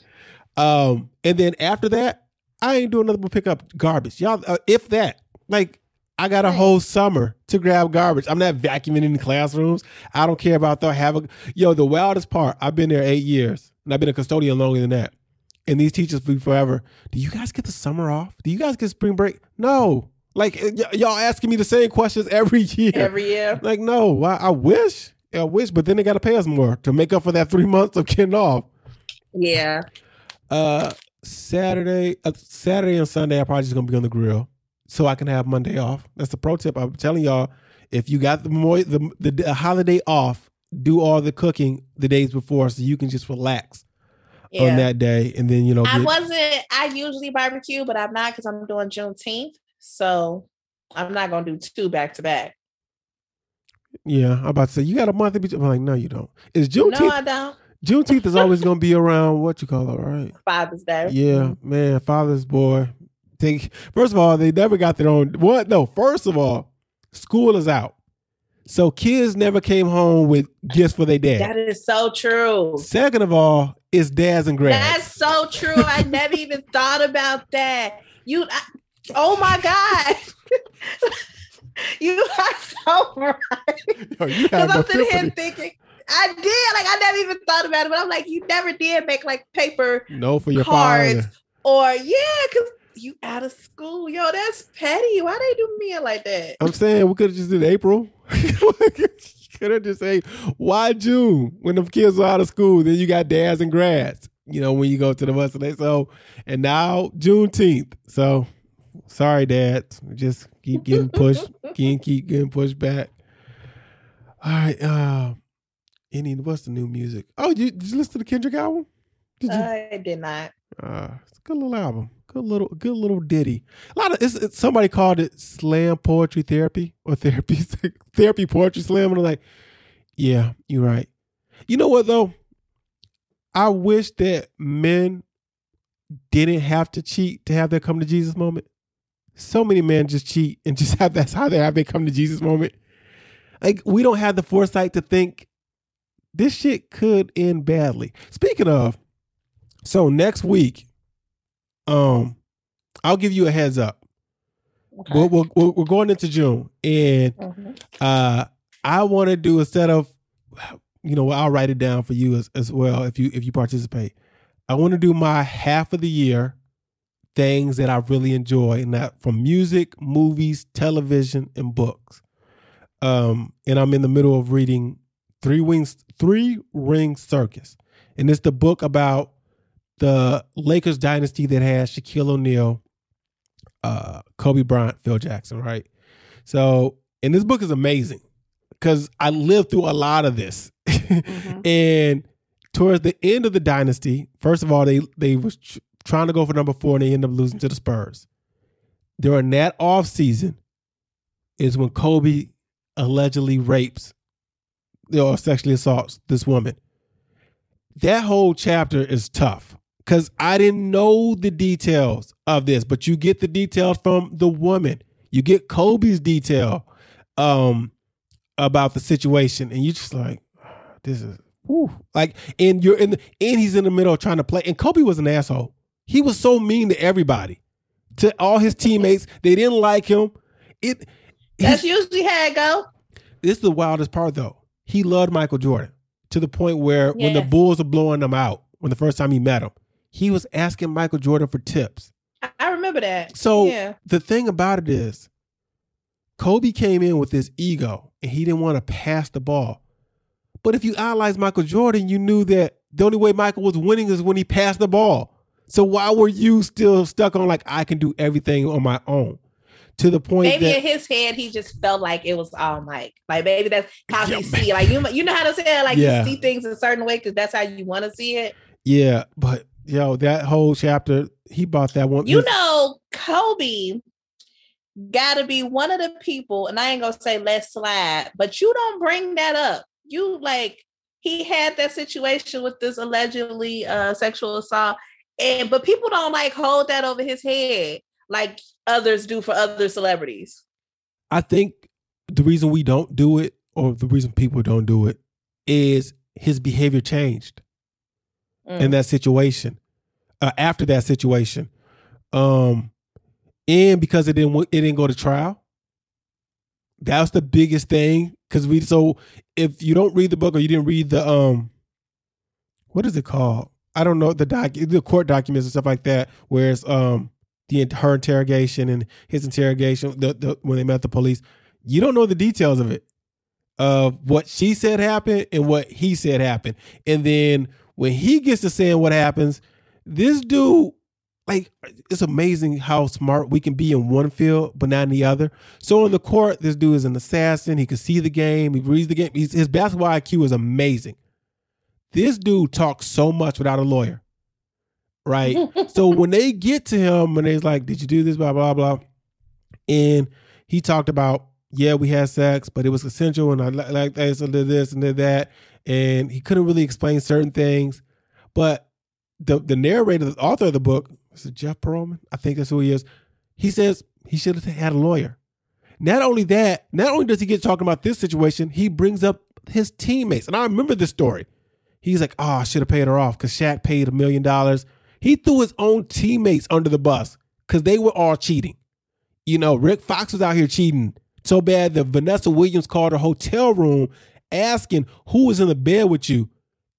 Um, and then after that, I ain't doing nothing but pick up garbage, y'all. Uh, if that, like, I got a whole summer to grab garbage. I'm not vacuuming in the classrooms. I don't care about the have a yo. The wildest part. I've been there eight years, and I've been a custodian longer than that. And these teachers be forever. Do you guys get the summer off? Do you guys get spring break? No. Like y- y'all asking me the same questions every [laughs] year. Every year. Like no. I, I wish. I wish, but then they got to pay us more to make up for that three [laughs] months of getting off. Yeah. Uh, Saturday, uh, Saturday and Sunday, I probably just gonna be on the grill so I can have Monday off. That's the pro tip. I'm telling y'all, if you got the the, the, the holiday off, do all the cooking the days before so you can just relax yeah. on that day, and then you know. I wasn't. I usually barbecue, but I'm not because I'm doing Juneteenth, so I'm not gonna do two back to back. Yeah, I'm about to say you got a month between. I'm like, no, you don't. It's Juneteenth? No, I don't. Juneteenth is always gonna be [laughs] around what you call it, right? Father's Day. Yeah, mm-hmm. man, Father's boy think first of all, they never got their own what no, first of all, school is out. So kids never came home with gifts for their dad. That is so true. Second of all, it's dads and grads. That's so true. I never [laughs] even thought about that. You I, oh my God. [laughs] you are so right. Because I'm sitting here thinking, I did. Like I never even thought about it, but I'm like, you never did make like paper no for your cards. Father. Or yeah, because you out of school. Yo, that's petty. Why they do me like that? I'm saying we could have just did April. [laughs] could have just say, why June when the kids are out of school? Then you got dads and grads, you know, when you go to the bus. And so, and now Juneteenth. So, sorry, dads. Just keep getting pushed, [laughs] keep, keep getting pushed back. All right. Uh, any, what's the new music? Oh, you, did you listen to the Kendrick album? Did you? I did not. Uh, it's a good little album. Good little, good little ditty. A lot of it's, it's, somebody called it slam poetry therapy or therapy [laughs] therapy poetry slam, and I'm like, yeah, you're right. You know what though? I wish that men didn't have to cheat to have their come to Jesus moment. So many men just cheat and just [laughs] have that's how they have their come to Jesus moment. Like we don't have the foresight to think this shit could end badly. Speaking of, so next week um, I'll give you a heads up. Okay. We're, we're, we're going into June, and mm-hmm. uh, I want to do instead of, you know, I'll write it down for you as, as well if you if you participate. I want to do my half of the year things that I really enjoy, and that from music, movies, television, and books. Um, and I'm in the middle of reading Three Wings, Three Ring Circus, and it's the book about the Lakers dynasty that has Shaquille O'Neal, uh, Kobe Bryant, Phil Jackson, right? So, and this book is amazing because I lived through a lot of this. Mm-hmm. [laughs] and towards the end of the dynasty, first of all, they they was tr- trying to go for number four and they end up losing to the Spurs. During that off season is when Kobe allegedly rapes or sexually assaults this woman. That whole chapter is tough because I didn't know the details of this, but you get the details from the woman. You get Kobe's detail um, about the situation, and you just like, this is whew. like, and you're in the, and he's in the middle trying to play. And Kobe was an asshole. He was so mean to everybody, to all his teammates. They didn't like him. It that's usually how it go. This is the wildest part, though. He loved Michael Jordan to the point where yes. when the Bulls are blowing him out, when the first time he met him, he was asking Michael Jordan for tips. I remember that. So yeah. the thing about it is, Kobe came in with this ego and he didn't want to pass the ball. But if you idolize Michael Jordan, you knew that the only way Michael was winning is when he passed the ball. So why were you still stuck on like I can do everything on my own? To the point maybe that in his head he just felt like it was all Mike. Like maybe that's how he see it. Like you, you know how to say it. Like Yeah. you see things a certain way because that's how you want to see it. yeah, but yo, that whole chapter, he bought that one. You his- know, Kobe got to be one of the people, and I ain't gonna say let's slide, but you don't bring that up. You like he had that situation with this allegedly uh sexual assault, and but people don't like hold that over his head like others do for other celebrities. I think the reason we don't do it, or the reason people don't do it, is his behavior changed Mm. in that situation. Uh, after that situation, um, and because it didn't it didn't go to trial. That was the biggest thing because we. So if you don't read the book or you didn't read the um, what is it called? I don't know the doc, the court documents and stuff like that. Whereas um, the her interrogation and his interrogation, the, the when they met the police, you don't know the details of it, of what she said happened and what he said happened, and then when he gets to saying what happens, this dude, like, it's amazing how smart we can be in one field but not in the other. So in the court, this dude is an assassin. He can see the game. He reads the game. He's, his basketball IQ is amazing. This dude talks so much without a lawyer, right? [laughs] so when they get to him and they's like, "Did you do this?" Blah blah blah, and he talked about, "Yeah, we had sex, but it was consensual, and I like this and did this and did that," and he couldn't really explain certain things. But the the narrator, the author of the book, is it Jeff Pearlman? I think that's who he is. He says he should have had a lawyer. Not only that, not only does he get talking about this situation, he brings up his teammates, and I remember this story. He's like, "Oh, I should have paid her off because Shaq paid a million dollars." He threw his own teammates under the bus because they were all cheating. You know, Rick Fox was out here cheating so bad that Vanessa Williams called her hotel room asking who was in the bed with you.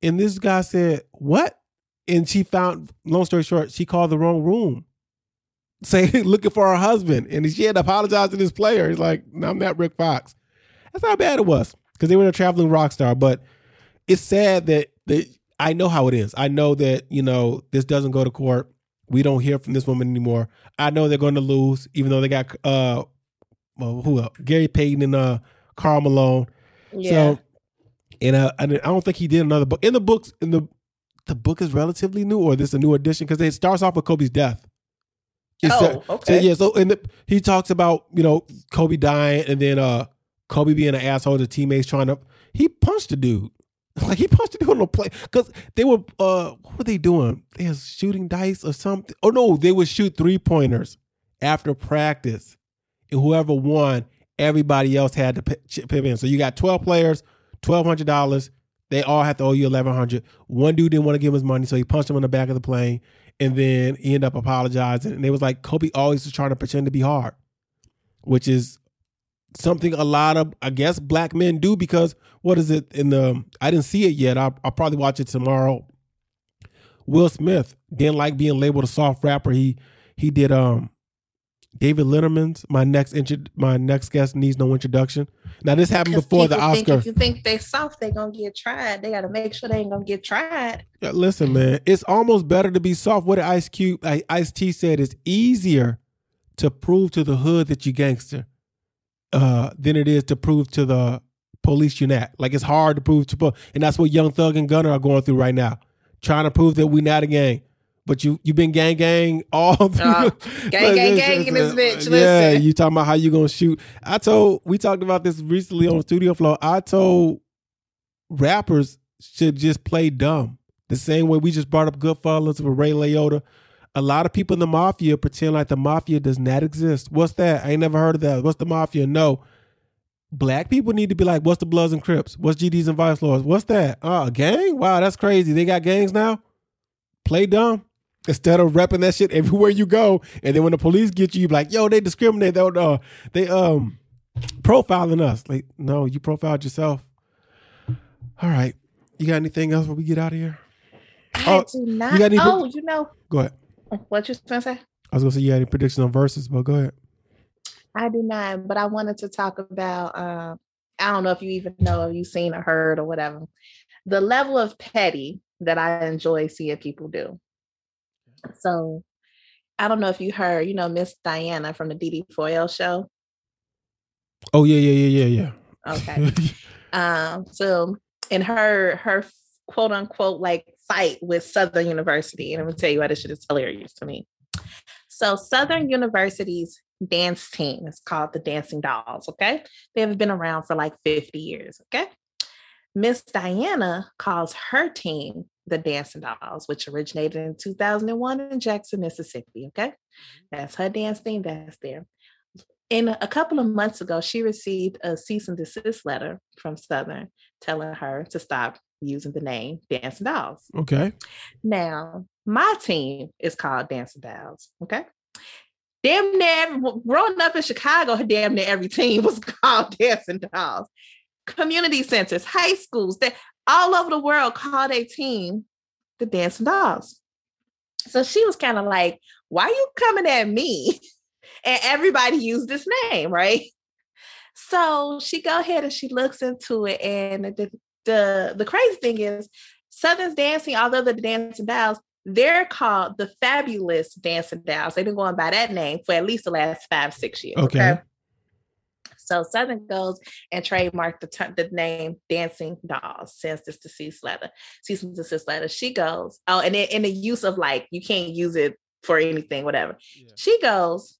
And this guy said, What? And she found, long story short, she called the wrong room. [laughs] Saying looking for her husband. And she had to apologize to this player. He's like, No, I'm not Rick Fox. That's how bad it was. Because they were a traveling rock star. But it's sad that that I know how it is. I know that, you know, this doesn't go to court. We don't hear from this woman anymore. I know they're going to lose, even though they got uh well, who else? Gary Payton and uh Karl Malone. Yeah. So, and uh, and I don't think he did another book. In the books, in the the book is relatively new, or this is a new edition because it starts off with Kobe's death. It's, Oh, uh, So okay. yeah, so in the, he talks about you know Kobe dying, and then uh Kobe being an asshole to teammates trying to he punched the dude. [laughs] Like he punched the dude on the play because they were uh what were they doing? They was shooting dice or something. Oh no, they would shoot three pointers after practice, and whoever won, everybody else had to chip in. So you got twelve players, twelve hundred dollars. They all have to owe you eleven hundred. One dude didn't want to give him his money, so he punched him in the back of the plane, and then he ended up apologizing. And they was like Kobe always was trying to pretend to be hard, which is something a lot of I guess black men do because what is it in the I didn't see it yet. I'll, I'll probably watch it tomorrow. Will Smith didn't like being labeled a soft rapper. He he did um David Letterman's my next intro, my next guest needs no introduction. Now this happened before the Oscar. if you think they soft, they gonna get tried. They gotta make sure they ain't gonna get tried. Yeah, listen, man, it's almost better to be soft. What did Ice Cube, I- Ice T said, it's easier to prove to the hood that you gangster uh, than it is to prove to the police you're not. Like it's hard to prove to, and that's what Young Thug and Gunna are going through right now, trying to prove that we not a gang. But you you been gang gang all [laughs] through. Uh, gang, gang, gang in this bitch. Yeah, you talking about how you gonna shoot? I told we talked about this recently on Studio Flow. I told rappers should just play dumb. The same way we just brought up Goodfellas with Ray Liotta. A lot of people in the mafia pretend like the mafia does not exist. What's that? I ain't never heard of that. What's the mafia? No. Black people need to be like, what's the Bloods and Crips? What's GDs and Vice Lords? What's that? Oh, a gang? Wow, that's crazy. They got gangs now? Play dumb. Instead of repping that shit everywhere you go. And then when the police get you, you be like, yo, they discriminate. They, uh, they um profiling us. Like, no, you profiled yourself. All right. You got anything else before we get out of here? I Oh, do not. you oh, you know Go ahead. what you gonna say? I was gonna say you had any predictions on verses, but go ahead. I do not, but I wanted to talk about uh, I don't know if you even know if you've seen or heard or whatever. The level of petty that I enjoy seeing people do. So I don't know if you heard, you know, Miss Diana from the DD4L show. Oh yeah, yeah, yeah, yeah, yeah. Okay. [laughs] um, so in her her quote unquote like fight with Southern University, and I'm gonna tell you why this shit is hilarious to me. So Southern University's dance team is called the Dancing Dolls. Okay, they have been around for like 50 years. Okay, Miss Diana calls her team the Dancing Dolls, which originated in 2001 in Jackson, Mississippi. Okay, mm-hmm. that's her dance team. That's there. And a couple of months ago, she received a cease and desist letter from Southern telling her to stop using the name Dancing Dolls. Okay. Now, my team is called Dancing Dolls. Okay. Damn near growing up in Chicago, damn near every team [laughs] was called Dancing Dolls. Community centers, high schools, that all over the world called their team the Dancing Dolls. So she was kind of like, why are you coming at me? [laughs] And everybody used this name, right? So she go ahead and she looks into it. And the the, the crazy thing is Southern's dancing, although the dancing dolls, they're called the fabulous dancing dolls. They've been going by that name for at least the last five, six years. Okay. okay? So Southern goes and trademarked the, the name Dancing Dolls since this deceased letter, cease and desist letter. She goes, oh, and in, in the use of like, you can't use it for anything, whatever. Yeah. She goes,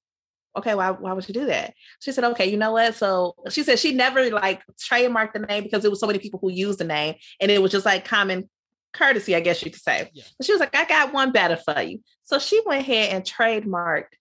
okay, why, why would you do that? She said, okay, you know what? So she said she never like trademarked the name because it was so many people who used the name and it was just like common courtesy, I guess you could say. Yeah. But she was like, I got one better for you. So she went ahead and trademarked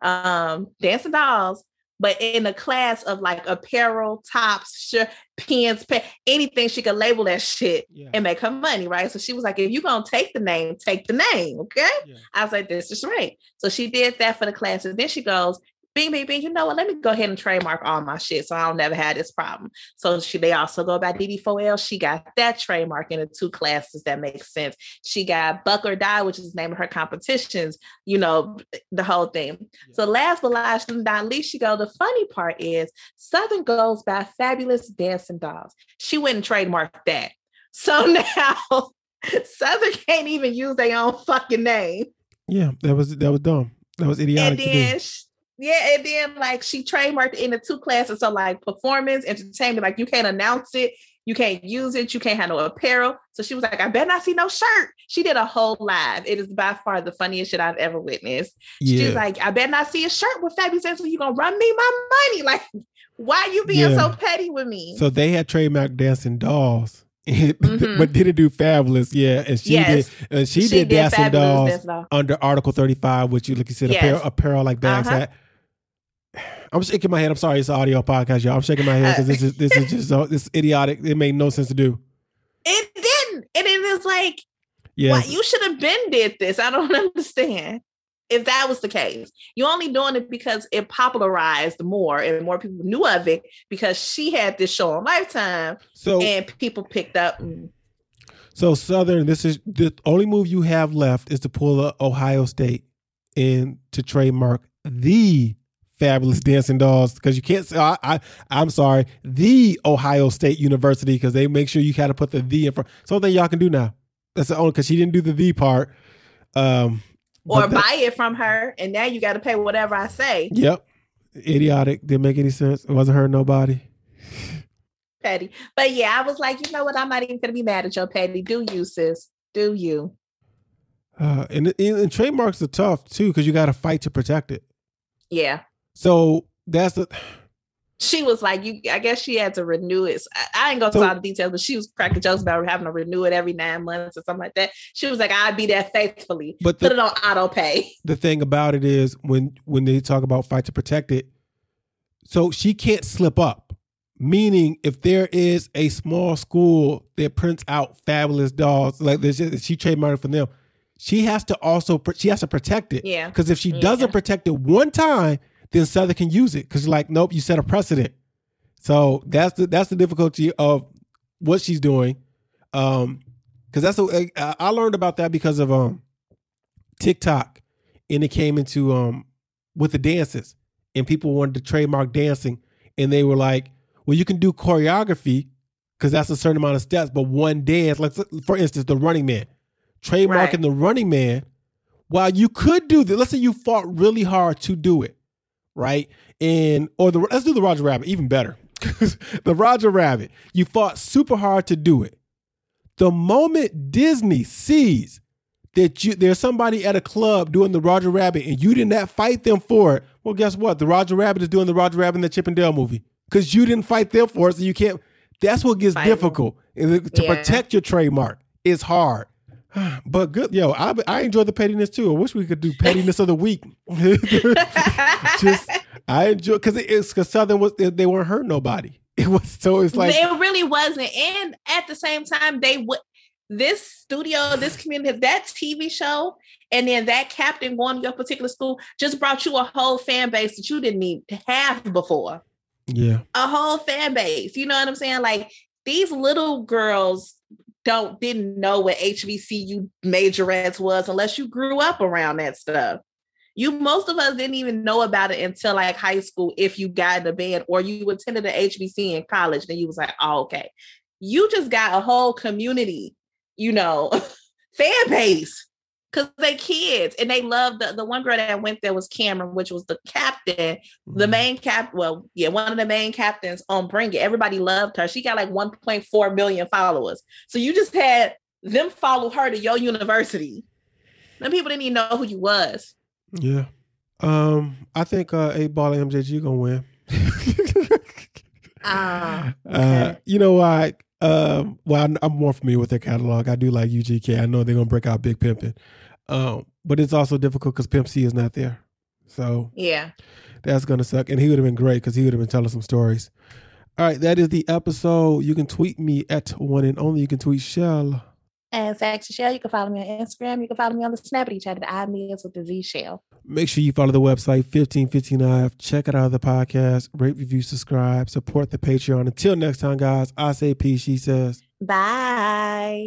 um, Dancing Dolls, but in a class of like apparel, tops, shirt, pins, pen, anything she could label that shit yeah. and make her money, right? So she was like, if you're gonna take the name, take the name, okay? Yeah. I was like, this is right. So she did that for the classes. Then she goes, bing, bing, bing, you know what? Let me go ahead and trademark all my shit so I'll never have this problem. So she they also go by DD4L. She got that trademark in the two classes that makes sense. She got Buck or Die, which is the name of her competitions, you know, the whole thing. Yeah. So last but last not least, she go, the funny part is Southern goes by Fabulous Dancing Dolls. She went and trademarked that. So [laughs] now Southern can't even use their own fucking name. Yeah, that was that was dumb. That was idiotic. And then yeah, and then like she trademarked in the two classes. So like performance, entertainment, like you can't announce it, you can't use it, you can't have no apparel. So she was like, I better not see no shirt. She did a whole live. It is by far the funniest shit I've ever witnessed. Yeah. She's like, I better not see a shirt with Fabby says, so you gonna run me my money. [laughs] Like, why you being yeah. so petty with me? So they had trademark dancing dolls. [laughs] mm-hmm. but did it do fabulous, yeah. And she yes. did, and she, she did, did dancing dolls under Article Thirty Five, which you like you said, yes. apparel, apparel like bags uh-huh. I'm shaking my head. I'm sorry, it's an audio podcast, y'all. I'm shaking my head because this is this is just so, [laughs] this idiotic. It made no sense to do. It didn't, and it is like, yeah, you should have been did this. I don't [laughs] understand. If that was the case, you're only doing it because it popularized more and more people knew of it because she had this show on Lifetime. So and people picked up. So Southern, this is the only move you have left is to pull a Ohio State in to trademark the fabulous dancing dolls because you can't say I, I I'm sorry the Ohio State University because they make sure you got to put the the in front. Something y'all can do now. That's the only because she didn't do the the part. Um, or buy it from her, and now you got to pay whatever I say. Yep, idiotic. Didn't make any sense. It wasn't her. nobody. Petty, but yeah, I was like, you know what? I'm not even gonna be mad at your petty. Do you, sis? Do you? Uh, and, and trademarks are tough too because you got to fight to protect it. Yeah. So that's the. She was like, "You." I guess she had to renew it. I, I ain't gonna so, all the details, but she was cracking jokes about having to renew it every nine months or something like that. She was like, "I'd be there faithfully." But the, put it on auto pay. [laughs] The thing about it is, when when they talk about fight to protect it, so she can't slip up. Meaning, if there is a small school that prints out fabulous dolls, like this, she trademarked for them, she has to also she has to protect it. Yeah. Because if she mm, doesn't protect it one time, then Southern can use it because you're like, nope, you set a precedent. So that's the that's the difficulty of what she's doing. Um, because that's a, I learned about that because of um TikTok, and it came into um with the dances, and people wanted to trademark dancing, and they were like, Well, you can do choreography because that's a certain amount of steps, but one dance, like for instance, the running man, trademarking right. the running man. While you could do that. let's say you fought really hard to do it, right? And or the let's do the Roger Rabbit, even better. [laughs] the Roger Rabbit, you fought super hard to do it. The moment Disney sees that you there's somebody at a club doing the Roger Rabbit and you did not fight them for it, well, guess what? The Roger Rabbit is doing the Roger Rabbit in the Chip 'n Dale movie because you didn't fight them for it, so you can't. That's what gets fight difficult to yeah. protect your trademark. It's hard. [sighs] But good, yo, I I enjoy the pettiness too. I wish we could do pettiness of the week. [laughs] Just I enjoy because it's because Southern was they, they weren't hurt nobody. [laughs] It was so it's like it really wasn't, and at the same time they would this studio, this community, that TV show, and then that captain going to your particular school just brought you a whole fan base that you didn't need to have before. Yeah. A whole fan base. You know what I'm saying? Like these little girls don't didn't know what HBCU majorettes was unless you grew up around that stuff. You most of us didn't even know about it until like high school if you got in the band or you attended an HBC in college, then you was like, oh, okay. You just got a whole community, you know, [laughs] fan base because they kids and they love the the one girl that went there was Cameron, which was the captain, mm-hmm. the main cap. Well, yeah, one of the main captains on Bring It. Everybody loved her. She got like 1.4 million followers. So you just had them follow her to your university. Them people didn't even know who you was. Yeah. Um, I think uh 8Ball and MJG gonna win. [laughs] uh, okay. uh, you know why? Um, well, I'm more familiar with their catalog. I do like UGK. I know they're gonna break out Big Pimpin'. Um, but it's also difficult because Pimp C is not there. So yeah, that's gonna suck. And he would have been great because he would have been telling some stories. All right, that is the episode. You can tweet me at one and only. You can tweet Shell. And Sexy Shell, you can follow me on Instagram. You can follow me on the Snappity chat at I means with the Z Shell. Make sure you follow the website 1515 Check out other podcast. Rate, review, subscribe. Support the Patreon. Until next time, guys, I say peace. She says bye.